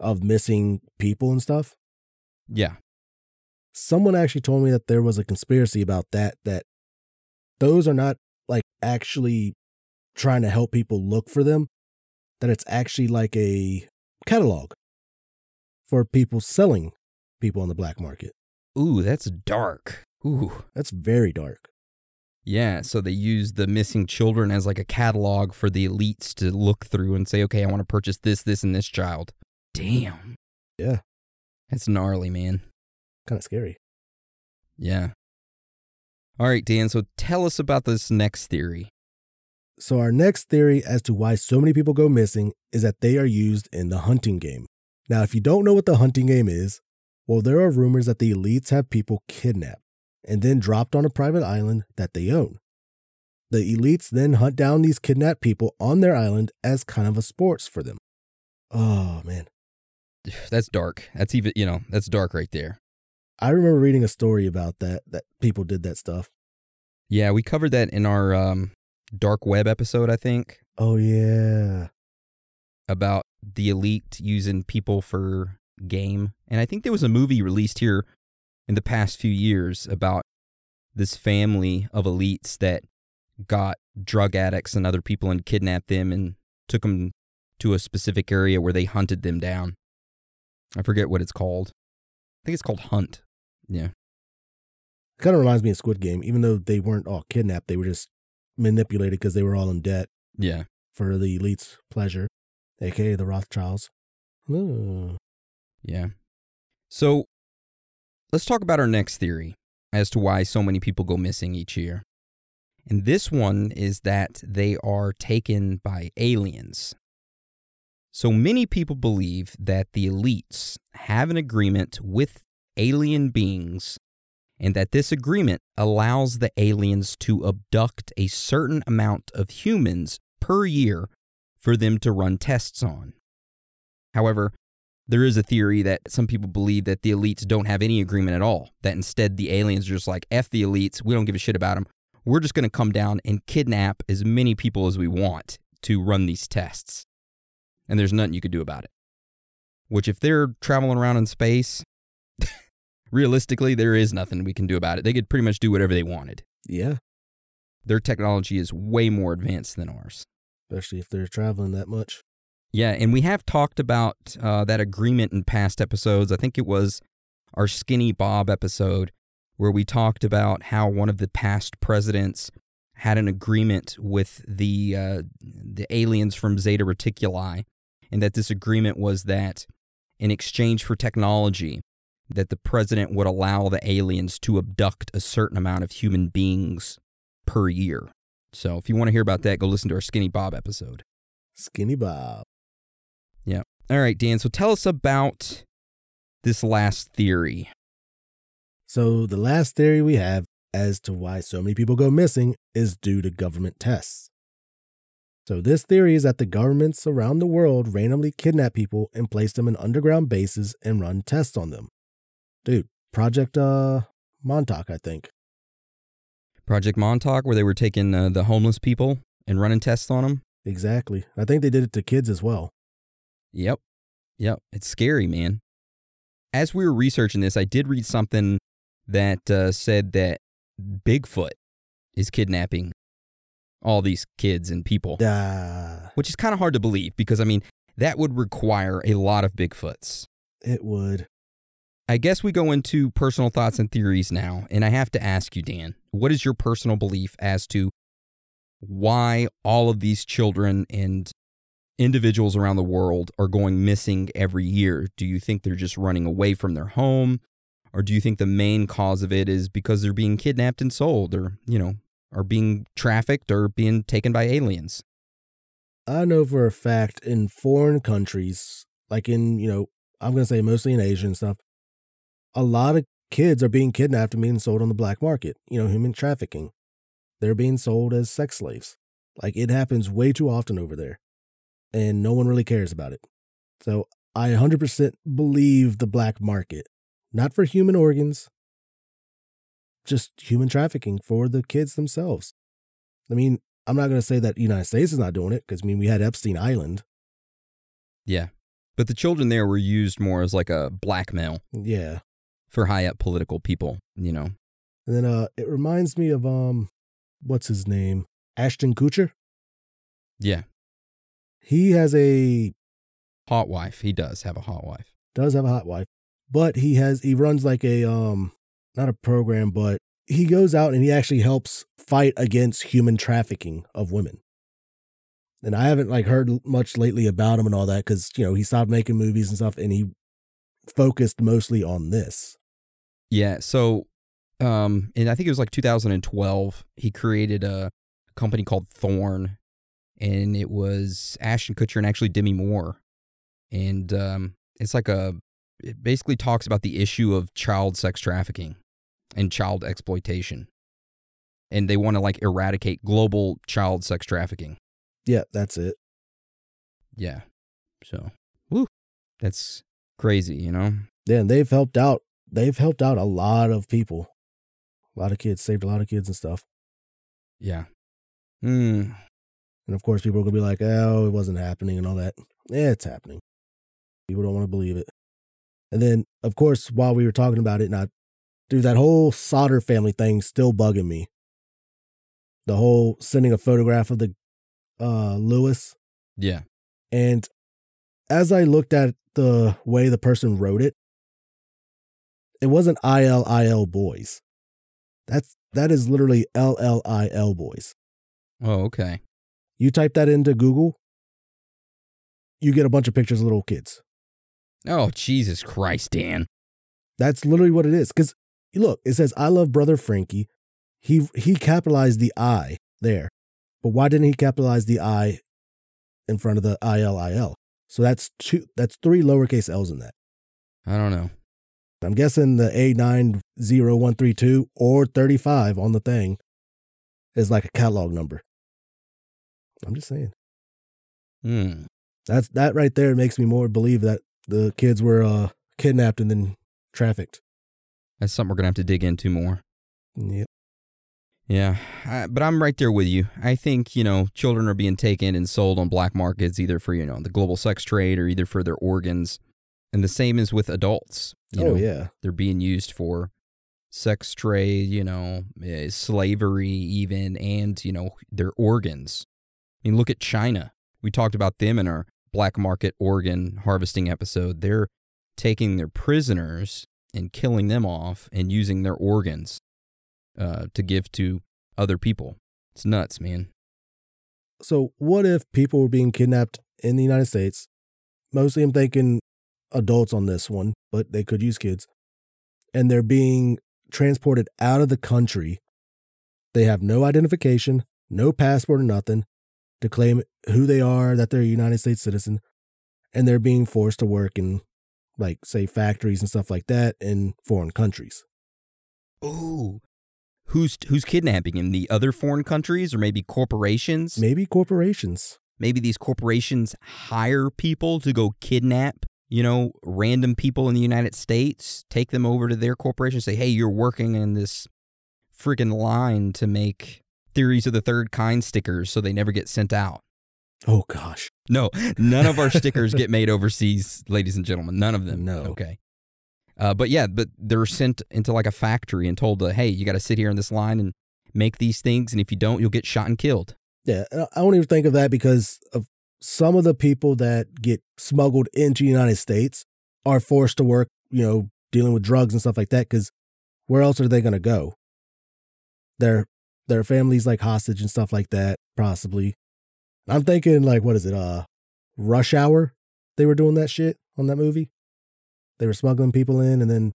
of missing people and stuff. Yeah. Someone actually told me that there was a conspiracy about that that those are not like actually trying to help people look for them, that it's actually like a catalog for people selling people on the black market. Ooh, that's dark. Ooh. That's very dark. Yeah, so they use the missing children as like a catalog for the elites to look through and say, okay, I want to purchase this, this, and this child. Damn. Yeah. That's gnarly, man. Kind of scary. Yeah. All right, Dan, so tell us about this next theory. So, our next theory as to why so many people go missing is that they are used in the hunting game. Now, if you don't know what the hunting game is, well, there are rumors that the elites have people kidnapped and then dropped on a private island that they own. The elites then hunt down these kidnapped people on their island as kind of a sports for them. Oh, man. *sighs* That's dark. That's even, you know, that's dark right there. I remember reading a story about that, that people did that stuff. Yeah, we covered that in our um, dark web episode, I think. Oh, yeah. About the elite using people for game. And I think there was a movie released here in the past few years about this family of elites that got drug addicts and other people and kidnapped them and took them to a specific area where they hunted them down. I forget what it's called. I think it's called Hunt. Yeah. It kind of reminds me of Squid Game, even though they weren't all kidnapped, they were just manipulated because they were all in debt Yeah. for the elite's pleasure, aka the Rothschilds. Ooh. Yeah. So let's talk about our next theory as to why so many people go missing each year. And this one is that they are taken by aliens. So many people believe that the elites have an agreement with alien beings and that this agreement allows the aliens to abduct a certain amount of humans per year for them to run tests on. However, there is a theory that some people believe that the elites don't have any agreement at all, that instead the aliens are just like, F the elites, we don't give a shit about them. We're just going to come down and kidnap as many people as we want to run these tests. And there's nothing you could do about it. Which, if they're traveling around in space, *laughs* realistically, there is nothing we can do about it. They could pretty much do whatever they wanted. Yeah, Their technology is way more advanced than ours. Especially if they're traveling that much. Yeah, and we have talked about uh, that agreement in past episodes. I think it was our Skinny Bob episode where we talked about how one of the past presidents had an agreement with the uh, the aliens from Zeta Reticuli, and that this agreement was that in exchange for technology, that the president would allow the aliens to abduct a certain amount of human beings per year. So if you want to hear about that, go listen to our Skinny Bob episode. Skinny Bob. Yeah. All right, Dan. So tell us about this last theory. So, the last theory we have as to why so many people go missing is due to government tests. So, this theory is that the governments around the world randomly kidnap people and place them in underground bases and run tests on them. Dude, Project uh, Montauk, I think. Project Montauk, where they were taking uh, the homeless people and running tests on them. Exactly. I think they did it to kids as well. Yep. Yep. It's scary, man. As we were researching this, I did read something that uh, said that Bigfoot is kidnapping all these kids and people, which is kind of hard to believe because, I mean, that would require a lot of Bigfoots. it would. I guess we go into personal thoughts and theories now. And I have to ask you, Dan, what is your personal belief as to why all of these children and individuals around the world are going missing every year? Do you think they're just running away from their home? Or do you think the main cause of it is because they're being kidnapped and sold or, you know, are being trafficked or being taken by aliens? I know for a fact in foreign countries, like in, you know, I'm going to say mostly in Asia and stuff, a lot of kids are being kidnapped and being sold on the black market, you know, human trafficking. They're being sold as sex slaves. Like it happens way too often over there, and no one really cares about it. So I 100% believe the black market, not for human organs, just human trafficking for the kids themselves. I mean, I'm not going to say that the United States is not doing it because I mean we had Epstein Island. Yeah. But the children there were used more as like a blackmail Yeah. For high up political people, you know. And then uh it reminds me of um what's his name? Ashton Kutcher. Yeah. He has a Hot wife. He does have a hot wife. does have a hot wife, but he has he runs like a um not a program, but he goes out and he actually helps fight against human trafficking of women. And I haven't like heard much lately about him and all that because you know he stopped making movies and stuff, and he focused mostly on this. Yeah. So, um, and I think it was like 2012, he created a company called Thorn, and it was Ashton Kutcher and actually Demi Moore. And um, it's like a, it basically talks about the issue of child sex trafficking and child exploitation. And they want to like eradicate global child sex trafficking. Yeah, that's it. Yeah. So, woo, that's crazy, you know? Yeah, and they've helped out. They've helped out a lot of people, a lot of kids, saved a lot of kids and stuff. Yeah. Hmm. And of course, people are gonna be like, "Oh, it wasn't happening" and all that. Yeah, it's happening. People don't want to believe it. And then, of course, while we were talking about it, and I, dude, that whole Sodder family thing still bugging me. The whole sending a photograph of the uh Louis, Yeah. and as I looked at the way the person wrote it, it wasn't I L I L boys. That's that is literally L L I L boys. Oh, okay. You type that into Google, you get a bunch of pictures of little kids. Oh, Jesus Christ, Dan. That's literally what it is. Because look, it says I love brother Frankie. He he capitalized the I there, but why didn't he capitalize the I in front of the I L I L? So that's two. That's three lowercase L's in that. I don't know. I'm guessing the A nine zero one three two or thirty five on the thing is like a catalog number. I'm just saying. Hmm. That's that right there makes me more believe that the kids were uh kidnapped and then trafficked. That's something we're going to have to dig into more. Yep. Yeah. I, but I'm right there with you. I think, you know, children are being taken and sold on black markets either for, you know, the global sex trade or either for their organs. And the same is with adults. You oh know, yeah. They're being used for sex trade, you know, eh, slavery, even, and, you know, their organs. I mean, look at China. We talked about them in our black market organ harvesting episode. They're taking their prisoners and killing them off and using their organs uh, to give to other people. It's nuts, man. So, what if people were being kidnapped in the United States? Mostly, I'm thinking adults on this one, but they could use kids. And they're being transported out of the country. They have no identification, no passport or nothing to claim who they are, that they're a United States citizen. And they're being forced to work in, like, say, factories and stuff like that in foreign countries. Ooh. Who's who's kidnapping him? The other foreign countries or maybe corporations? Maybe corporations. Maybe these corporations hire people to go kidnap, you know, random people in the United States, take them over to their corporation, say, "Hey, you're working in this freaking line to make theories of the third kind stickers so they never get sent out." Oh, gosh. No, none of our stickers *laughs* get made overseas, ladies and gentlemen. None of them. No. Okay. Uh, but yeah, but they're sent into like a factory and told, to, hey, you got to sit here in this line and make these things, and if you don't, you'll get shot and killed. Yeah, uh, I don't even think of that because of some of the people that get smuggled into the United States are forced to work, you know, dealing with drugs and stuff like that. Because where else are they going to go? Their their families like hostage and stuff like that, possibly. I'm thinking like, what is it? Uh, Rush Hour. They were doing that shit on that movie. They were smuggling people in, and then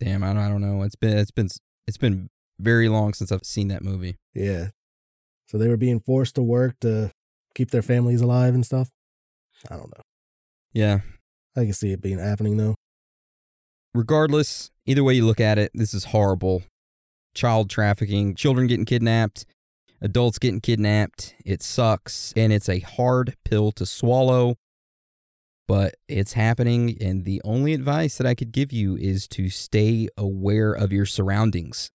Damn, I don't, I don't know. It's been it's been it's been very long since I've seen that movie. yeah, so they were being forced to work to keep their families alive and stuff. I don't know. Yeah. I can see it being happening though. Regardless, either way you look at it, this is horrible. Child trafficking, children getting kidnapped, adults getting kidnapped. It sucks and it's a hard pill to swallow, but it's happening. And the only advice that I could give you is to stay aware of your surroundings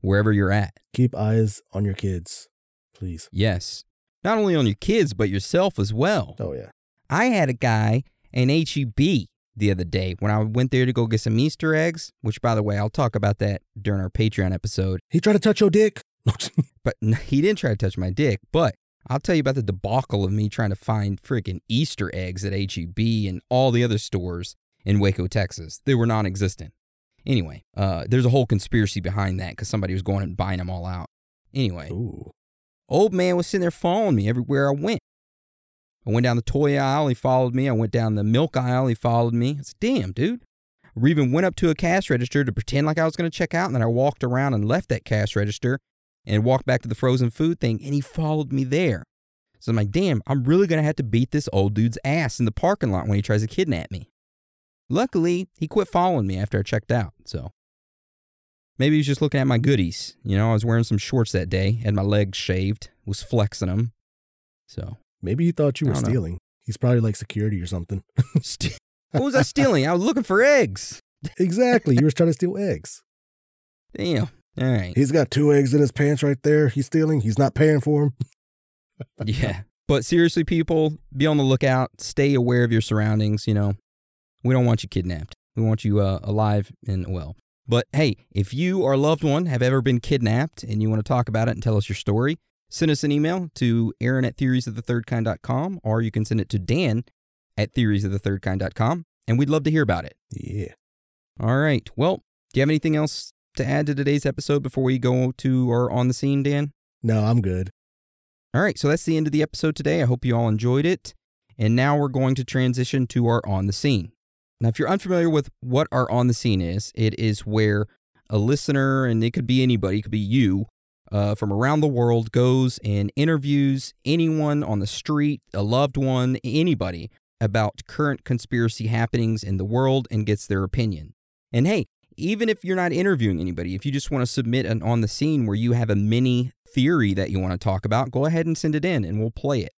wherever you're at. Keep eyes on your kids, please. Yes. Not only on your kids, but yourself as well. Oh yeah. I had a guy in HEB the other day when I went there to go get some Easter eggs, which, by the way, I'll talk about that during our Patreon episode. He tried to touch your dick. *laughs* But he didn't try to touch my dick. But I'll tell you about the debacle of me trying to find freaking Easter eggs at HEB and all the other stores in Waco, Texas. They were non existent. Anyway, uh, there's a whole conspiracy behind that because somebody was going and buying them all out. Anyway, Ooh. Old man was sitting there following me everywhere I went. I went down the toy aisle, he followed me. I went down the milk aisle, he followed me. I said, damn, dude. We even went up to a cash register to pretend like I was going to check out, and then I walked around and left that cash register and walked back to the frozen food thing, and he followed me there. So I'm like, damn, I'm really going to have to beat this old dude's ass in the parking lot when he tries to kidnap me. Luckily, he quit following me after I checked out, so. Maybe he was just looking at my goodies. You know, I was wearing some shorts that day, had my legs shaved, was flexing them. So, Maybe he thought you were don't know. stealing. He's probably like security or something. *laughs* What was I stealing? I was looking for eggs. exactly. You were trying to steal eggs. *laughs* Damn. All right. He's got two eggs in his pants right there. He's stealing. He's not paying for them. *laughs* Yeah. But seriously, people, be on the lookout. Stay aware of your surroundings. You know, we don't want you kidnapped. We want you uh, alive and well. But hey, if you or a loved one have ever been kidnapped and you want to talk about it and tell us your story, send us an email to aaron at theoriesofthethirdkind.com or you can send it to dan at theoriesofthethirdkind.com and we'd love to hear about it. Yeah. All right. Well, do you have anything else to add to today's episode before we go to our on the scene, Dan? No, I'm good. All right, so that's the end of the episode today. I hope you all enjoyed it. And now we're going to transition to our on the scene. Now, if you're unfamiliar with what our on the scene is, it is where a listener, and it could be anybody, it could be you, uh, from around the world, goes and interviews anyone on the street, a loved one, anybody, about current conspiracy happenings in the world and gets their opinion. And hey, even if you're not interviewing anybody, if you just want to submit an on the scene where you have a mini theory that you want to talk about, go ahead and send it in and we'll play it.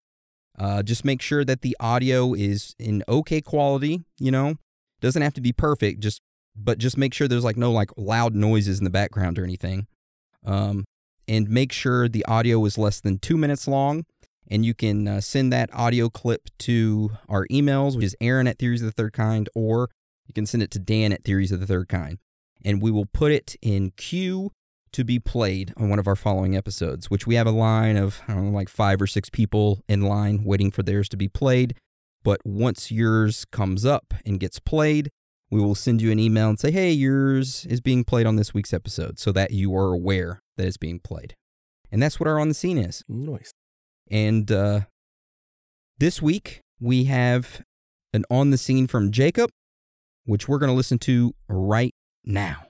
Uh, just make sure that the audio is in okay quality, you know, doesn't have to be perfect, just but just make sure there's like no like loud noises in the background or anything. Um, and make sure the audio is less than two minutes long. And you can uh, send that audio clip to our emails, which is Aaron at Theories of the Third Kind, or you can send it to Dan at Theories of the Third Kind. And we will put it in queue to be played on one of our following episodes, which we have a line of, I don't know, like five or six people in line waiting for theirs to be played. But once yours comes up and gets played, we will send you an email and say, hey, yours is being played on this week's episode so that you are aware that it's being played. And that's what our on the scene is. Nice. And uh, this week we have an on the scene from Jacob, which we're going to listen to right now.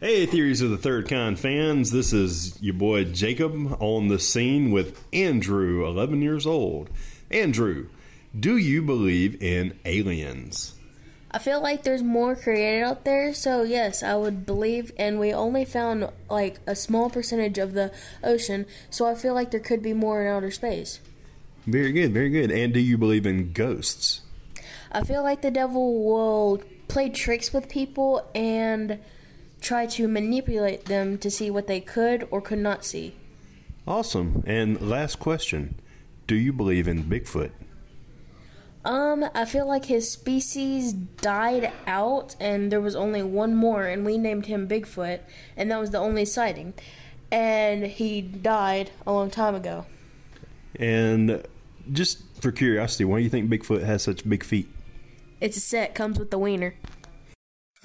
Hey, Theories of the Third Kind fans, this is your boy Jacob on the scene with Andrew, 11 years old. Andrew, do you believe in aliens? I feel like there's more created out there, so yes, I would believe. And we only found like a small percentage of the ocean, so I feel like there could be more in outer space. Very good, very good. And do you believe in ghosts? I feel like the devil will play tricks with people and try to manipulate them to see what they could or could not see. Awesome. And last question Do you believe in Bigfoot? Um, I feel like his species died out and there was only one more and we named him Bigfoot and that was the only sighting. And he died a long time ago. And just for curiosity, why do you think Bigfoot has such big feet? It's a set, comes with the wiener. *laughs*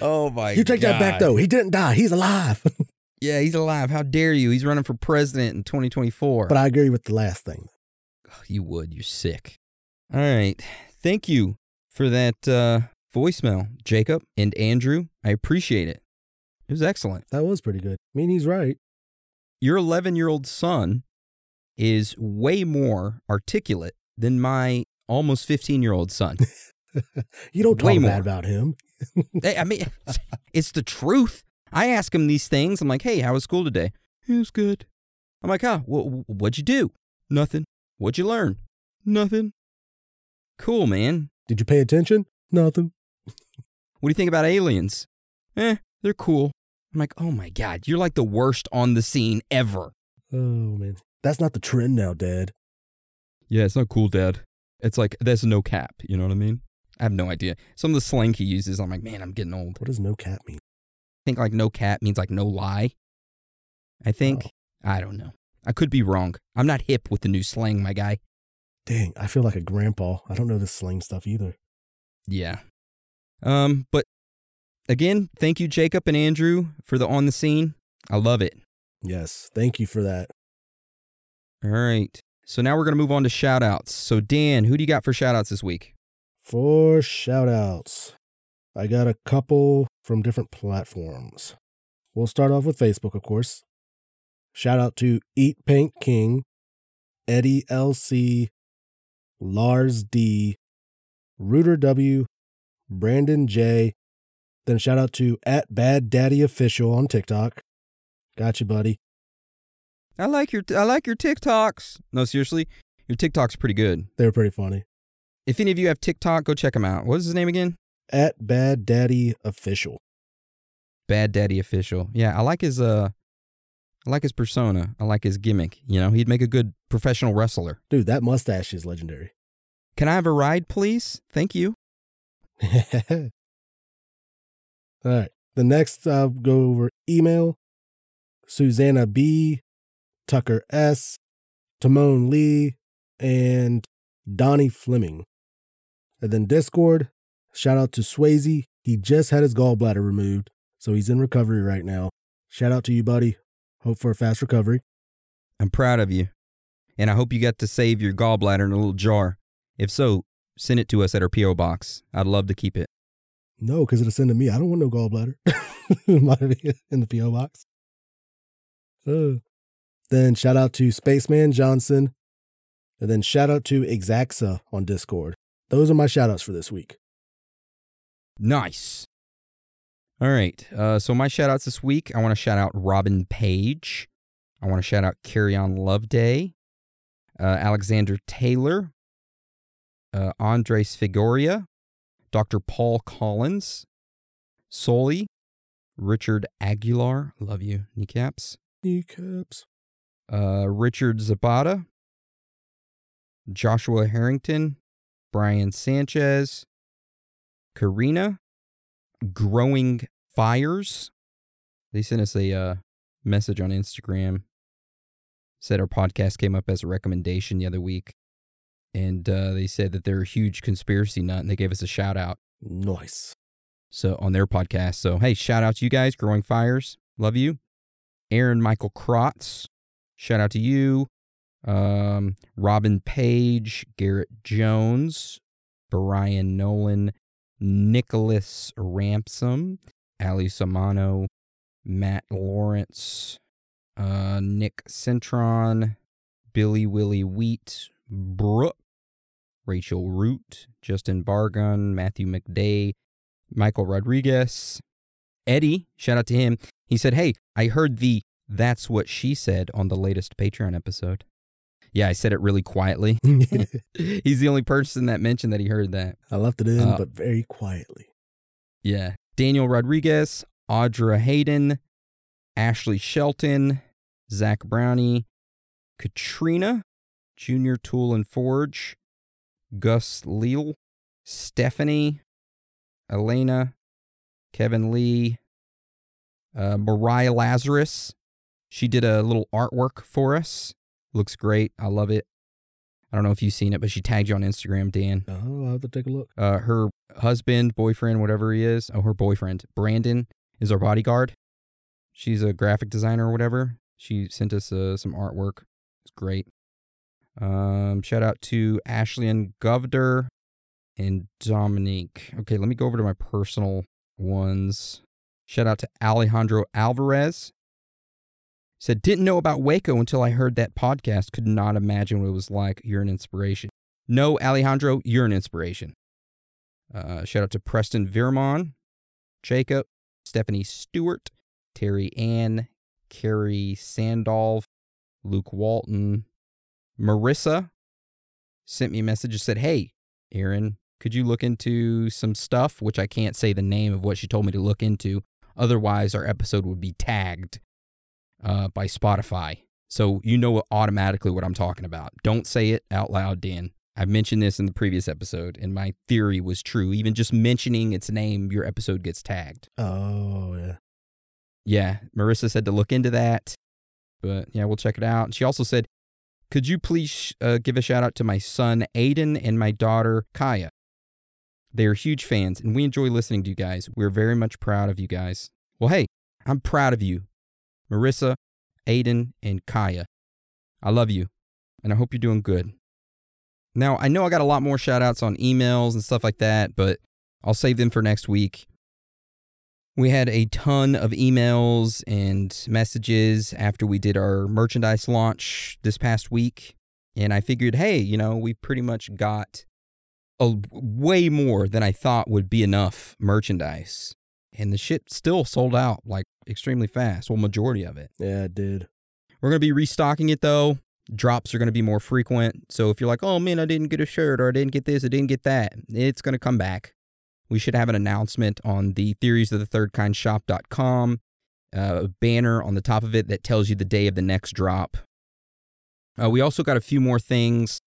oh my You take that back though. He didn't die. He's alive. *laughs* Yeah, he's alive. How dare you? He's running for president in 2024. but I agree with the last thing. you would. You're sick. All right. Thank you for that uh, voicemail, Jacob and Andrew. I appreciate it. It was excellent. That was pretty good. I mean, he's right. Your 11 year old son is way more articulate than my almost 15 year old son. *laughs* You don't Way talk more. bad about him. I mean, *laughs* it's the truth. I ask him these things. I'm like, hey, how was school today? It was good. I'm like, huh, wh- what'd you do? Nothing. What'd you learn? Nothing. Cool, man. Did you pay attention? Nothing. What do you think about aliens? Eh, they're cool. I'm like, oh my God, you're like the worst on the scene ever. Oh man, that's not the trend now, Dad. Yeah, it's not cool, Dad. It's like, there's no cap. You know what I mean? I have no idea. Some of the slang he uses, I'm like, man, I'm getting old. What does no cap mean? I think like no cap means like no lie. I think. I don't know. I could be wrong. I'm not hip with the new slang, my guy. Dang, I feel like a grandpa. I don't know this slang stuff either. Yeah. Um, but again, thank you, Jacob and Andrew, for the on the scene. I love it. Yes, thank you for that. All right. So now we're gonna move on to shout outs. So Dan, who do you got for shout outs this week? For shout outs, I got a couple from different platforms. We'll start off with Facebook, of course. Shout out to Eat Paint King, Eddie LC, Lars D, Rooter W, Brandon J. Then shout out to at Bad Daddy Official on TikTok. Got you, buddy. I like your I like your TikToks. No, seriously, your TikTok's are pretty good. They were pretty funny. If any of you have TikTok, go check him out. What is his name again? At Bad Daddy Official. Bad Daddy Official. Yeah, I like his uh I like his persona. I like his gimmick. You know, he'd make a good professional wrestler. Dude, that mustache is legendary. Can I have a ride, please? Thank you. *laughs* All right. The next I'll go over email Susanna B, Tucker S, Timon Lee, and Donnie Fleming. And then Discord, shout out to Swayze. He just had his gallbladder removed, so he's in recovery right now. Shout out to you, buddy. Hope for a fast recovery. I'm proud of you. And I hope you got to save your gallbladder in a little jar. If so, send it to us at our P.O. box. I'd love to keep it. No, because it'll send to me. I don't want no gallbladder *laughs* in the P.O. box. Uh, then shout out to Spaceman Johnson. And then shout out to Exaxa on Discord. Those are my shout outs for this week. Nice. All right. Uh, so my shout outs this week, I want to shout out Robin Page. I want to shout out Carry On Loveday, uh, Alexander Taylor, uh, Andres Figoria, Dr. Paul Collins, Soli, Richard Aguilar. Love you, kneecaps. Kneecaps. Uh, Richard Zapata, Joshua Harrington, Brian Sanchez, Karina, Growing Fires. They sent us a uh, message on Instagram. Said our podcast came up as a recommendation the other week. And uh, they said that they're a huge conspiracy nut and they gave us a shout out. Nice. So on their podcast. So hey, shout out to you guys, Growing Fires. Love you. Aaron Michael Krotz, shout out to you. Um, Robin Page, Garrett Jones, Brian Nolan, Nicholas Ransom, Ali Samano, Matt Lawrence, uh, Nick Centron, Billy Willie Wheat, Brooke, Rachel Root, Justin Bargun, Matthew McDay, Michael Rodriguez, Eddie, shout out to him. He said, Hey, I heard the That's What She Said on the latest Patreon episode. Yeah, I said it really quietly. *laughs* *laughs* He's the only person that mentioned that he heard that. I left it in, Uh, but very quietly. Yeah. Daniel Rodriguez, Audra Hayden, Ashley Shelton, Zach Brownie, Katrina, Junior Tool and Forge, Gus Leal, Stephanie, Elena, Kevin Lee, uh, Mariah Lazarus. She did a little artwork for us. Looks great. I love it. I don't know if you've seen it, but she tagged you on Instagram, Dan Oh, I'll have to take a look. uh, her husband, boyfriend, whatever he is, oh, her boyfriend, Brandon, is our bodyguard. She's a graphic designer or whatever. She sent us uh, some artwork. It's great. Um, shout out to Ashley and Govder and Dominique. Okay, let me go over to my personal ones. Shout out to Alejandro Alvarez. Said, didn't know about Waco until I heard that podcast. Could not imagine what it was like. You're an inspiration. No, Alejandro, you're an inspiration. Uh, shout out to Preston Virmon, Jacob, Stephanie Stewart, Terry Ann, Carrie Sandolph, Luke Walton, Marissa sent me a message and said, Hey, Aaron, could you look into some stuff? Which I can't say the name of what she told me to look into. Otherwise, our episode would be tagged uh, by Spotify. So you know automatically what I'm talking about. Don't say it out loud, Dan. I've mentioned this in the previous episode, and my theory was true. Even just mentioning its name, your episode gets tagged. Oh, yeah. Yeah, Marissa said to look into that, but yeah, we'll check it out. And she also said, "Could you please uh, give a shout out to my son Aiden and my daughter Kaya? They are huge fans, and we enjoy listening to you guys. We're very much proud of you guys. Well, hey, I'm proud of you, Marissa, Aiden, and Kaya. I love you, and I hope you're doing good. Now, I know I got a lot more shout outs on emails and stuff like that, but I'll save them for next week. We had a ton of emails and messages after we did our merchandise launch this past week. And I figured, hey, you know, we pretty much got a way more than I thought would be enough merchandise. And the shit still sold out like extremely fast. Well, majority of it. Yeah, it did. We're going to be restocking it though. Drops are going to be more frequent. So if you're like, oh man, I didn't get a shirt or I didn't get this, I didn't get that, it's going to come back. We should have an announcement on the theories of the third kind shop.com, uh, a banner on the top of it that tells you the day of the next drop. Uh, we also got a few more things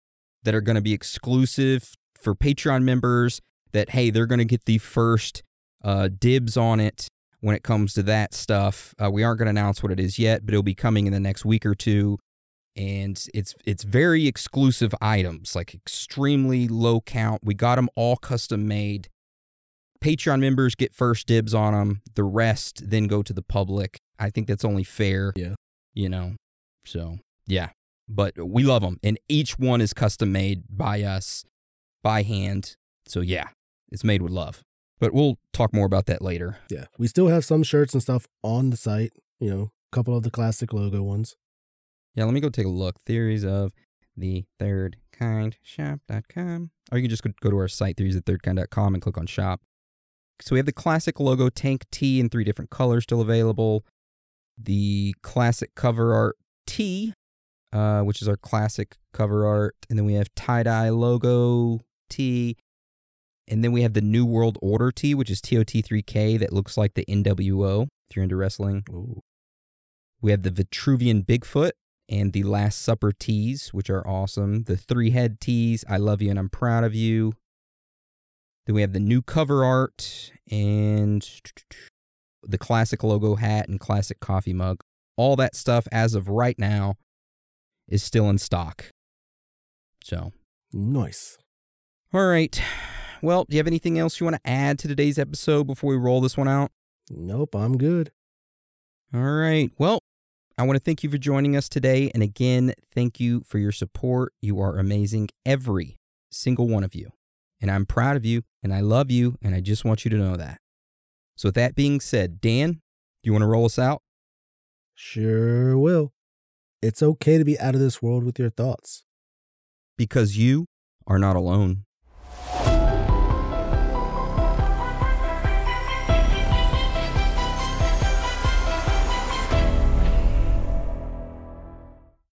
that are going to be exclusive for Patreon members that, hey, they're going to get the first uh, dibs on it when it comes to that stuff. Uh, we aren't going to announce what it is yet, but it'll be coming in the next week or two. And it's it's very exclusive items, like extremely low count. We got them all custom made. Patreon members get first dibs on them. The rest then go to the public. I think that's only fair. Yeah. You know. So, yeah. But we love them and each one is custom made by us by hand. So, yeah. It's made with love. But we'll talk more about that later. Yeah. We still have some shirts and stuff on the site, you know, a couple of the classic logo ones. Yeah, let me go take a look. Theories of the third kind shop.com. Or you can just go, to our site, theories of the third kind.com, and click on shop. So we have the classic logo tank T in three different colors still available. The classic cover art T, uh, which is our classic cover art. And then we have tie dye logo tee. And then we have the New World Order tee, which is TOT3K that looks like the NWO if you're into wrestling. Ooh. We have the Vitruvian Bigfoot and the Last Supper tees, which are awesome. The three head tees, I love you and I'm proud of you. Then we have the new cover art and *tsk* the classic logo hat and classic coffee mug. All that stuff, as of right now, is still in stock. So, Nice. all right. Well, do you have anything else you want to add to today's episode before we roll this one out? Nope, I'm good. All right. Well, I want to thank you for joining us today. And again, thank you for your support. You are amazing, every single one of you. And I'm proud of you and I love you. And I just want you to know that. So, with that being said, Dan, do you want to roll us out? Sure will. It's okay to be out of this world with your thoughts. Because you are not alone.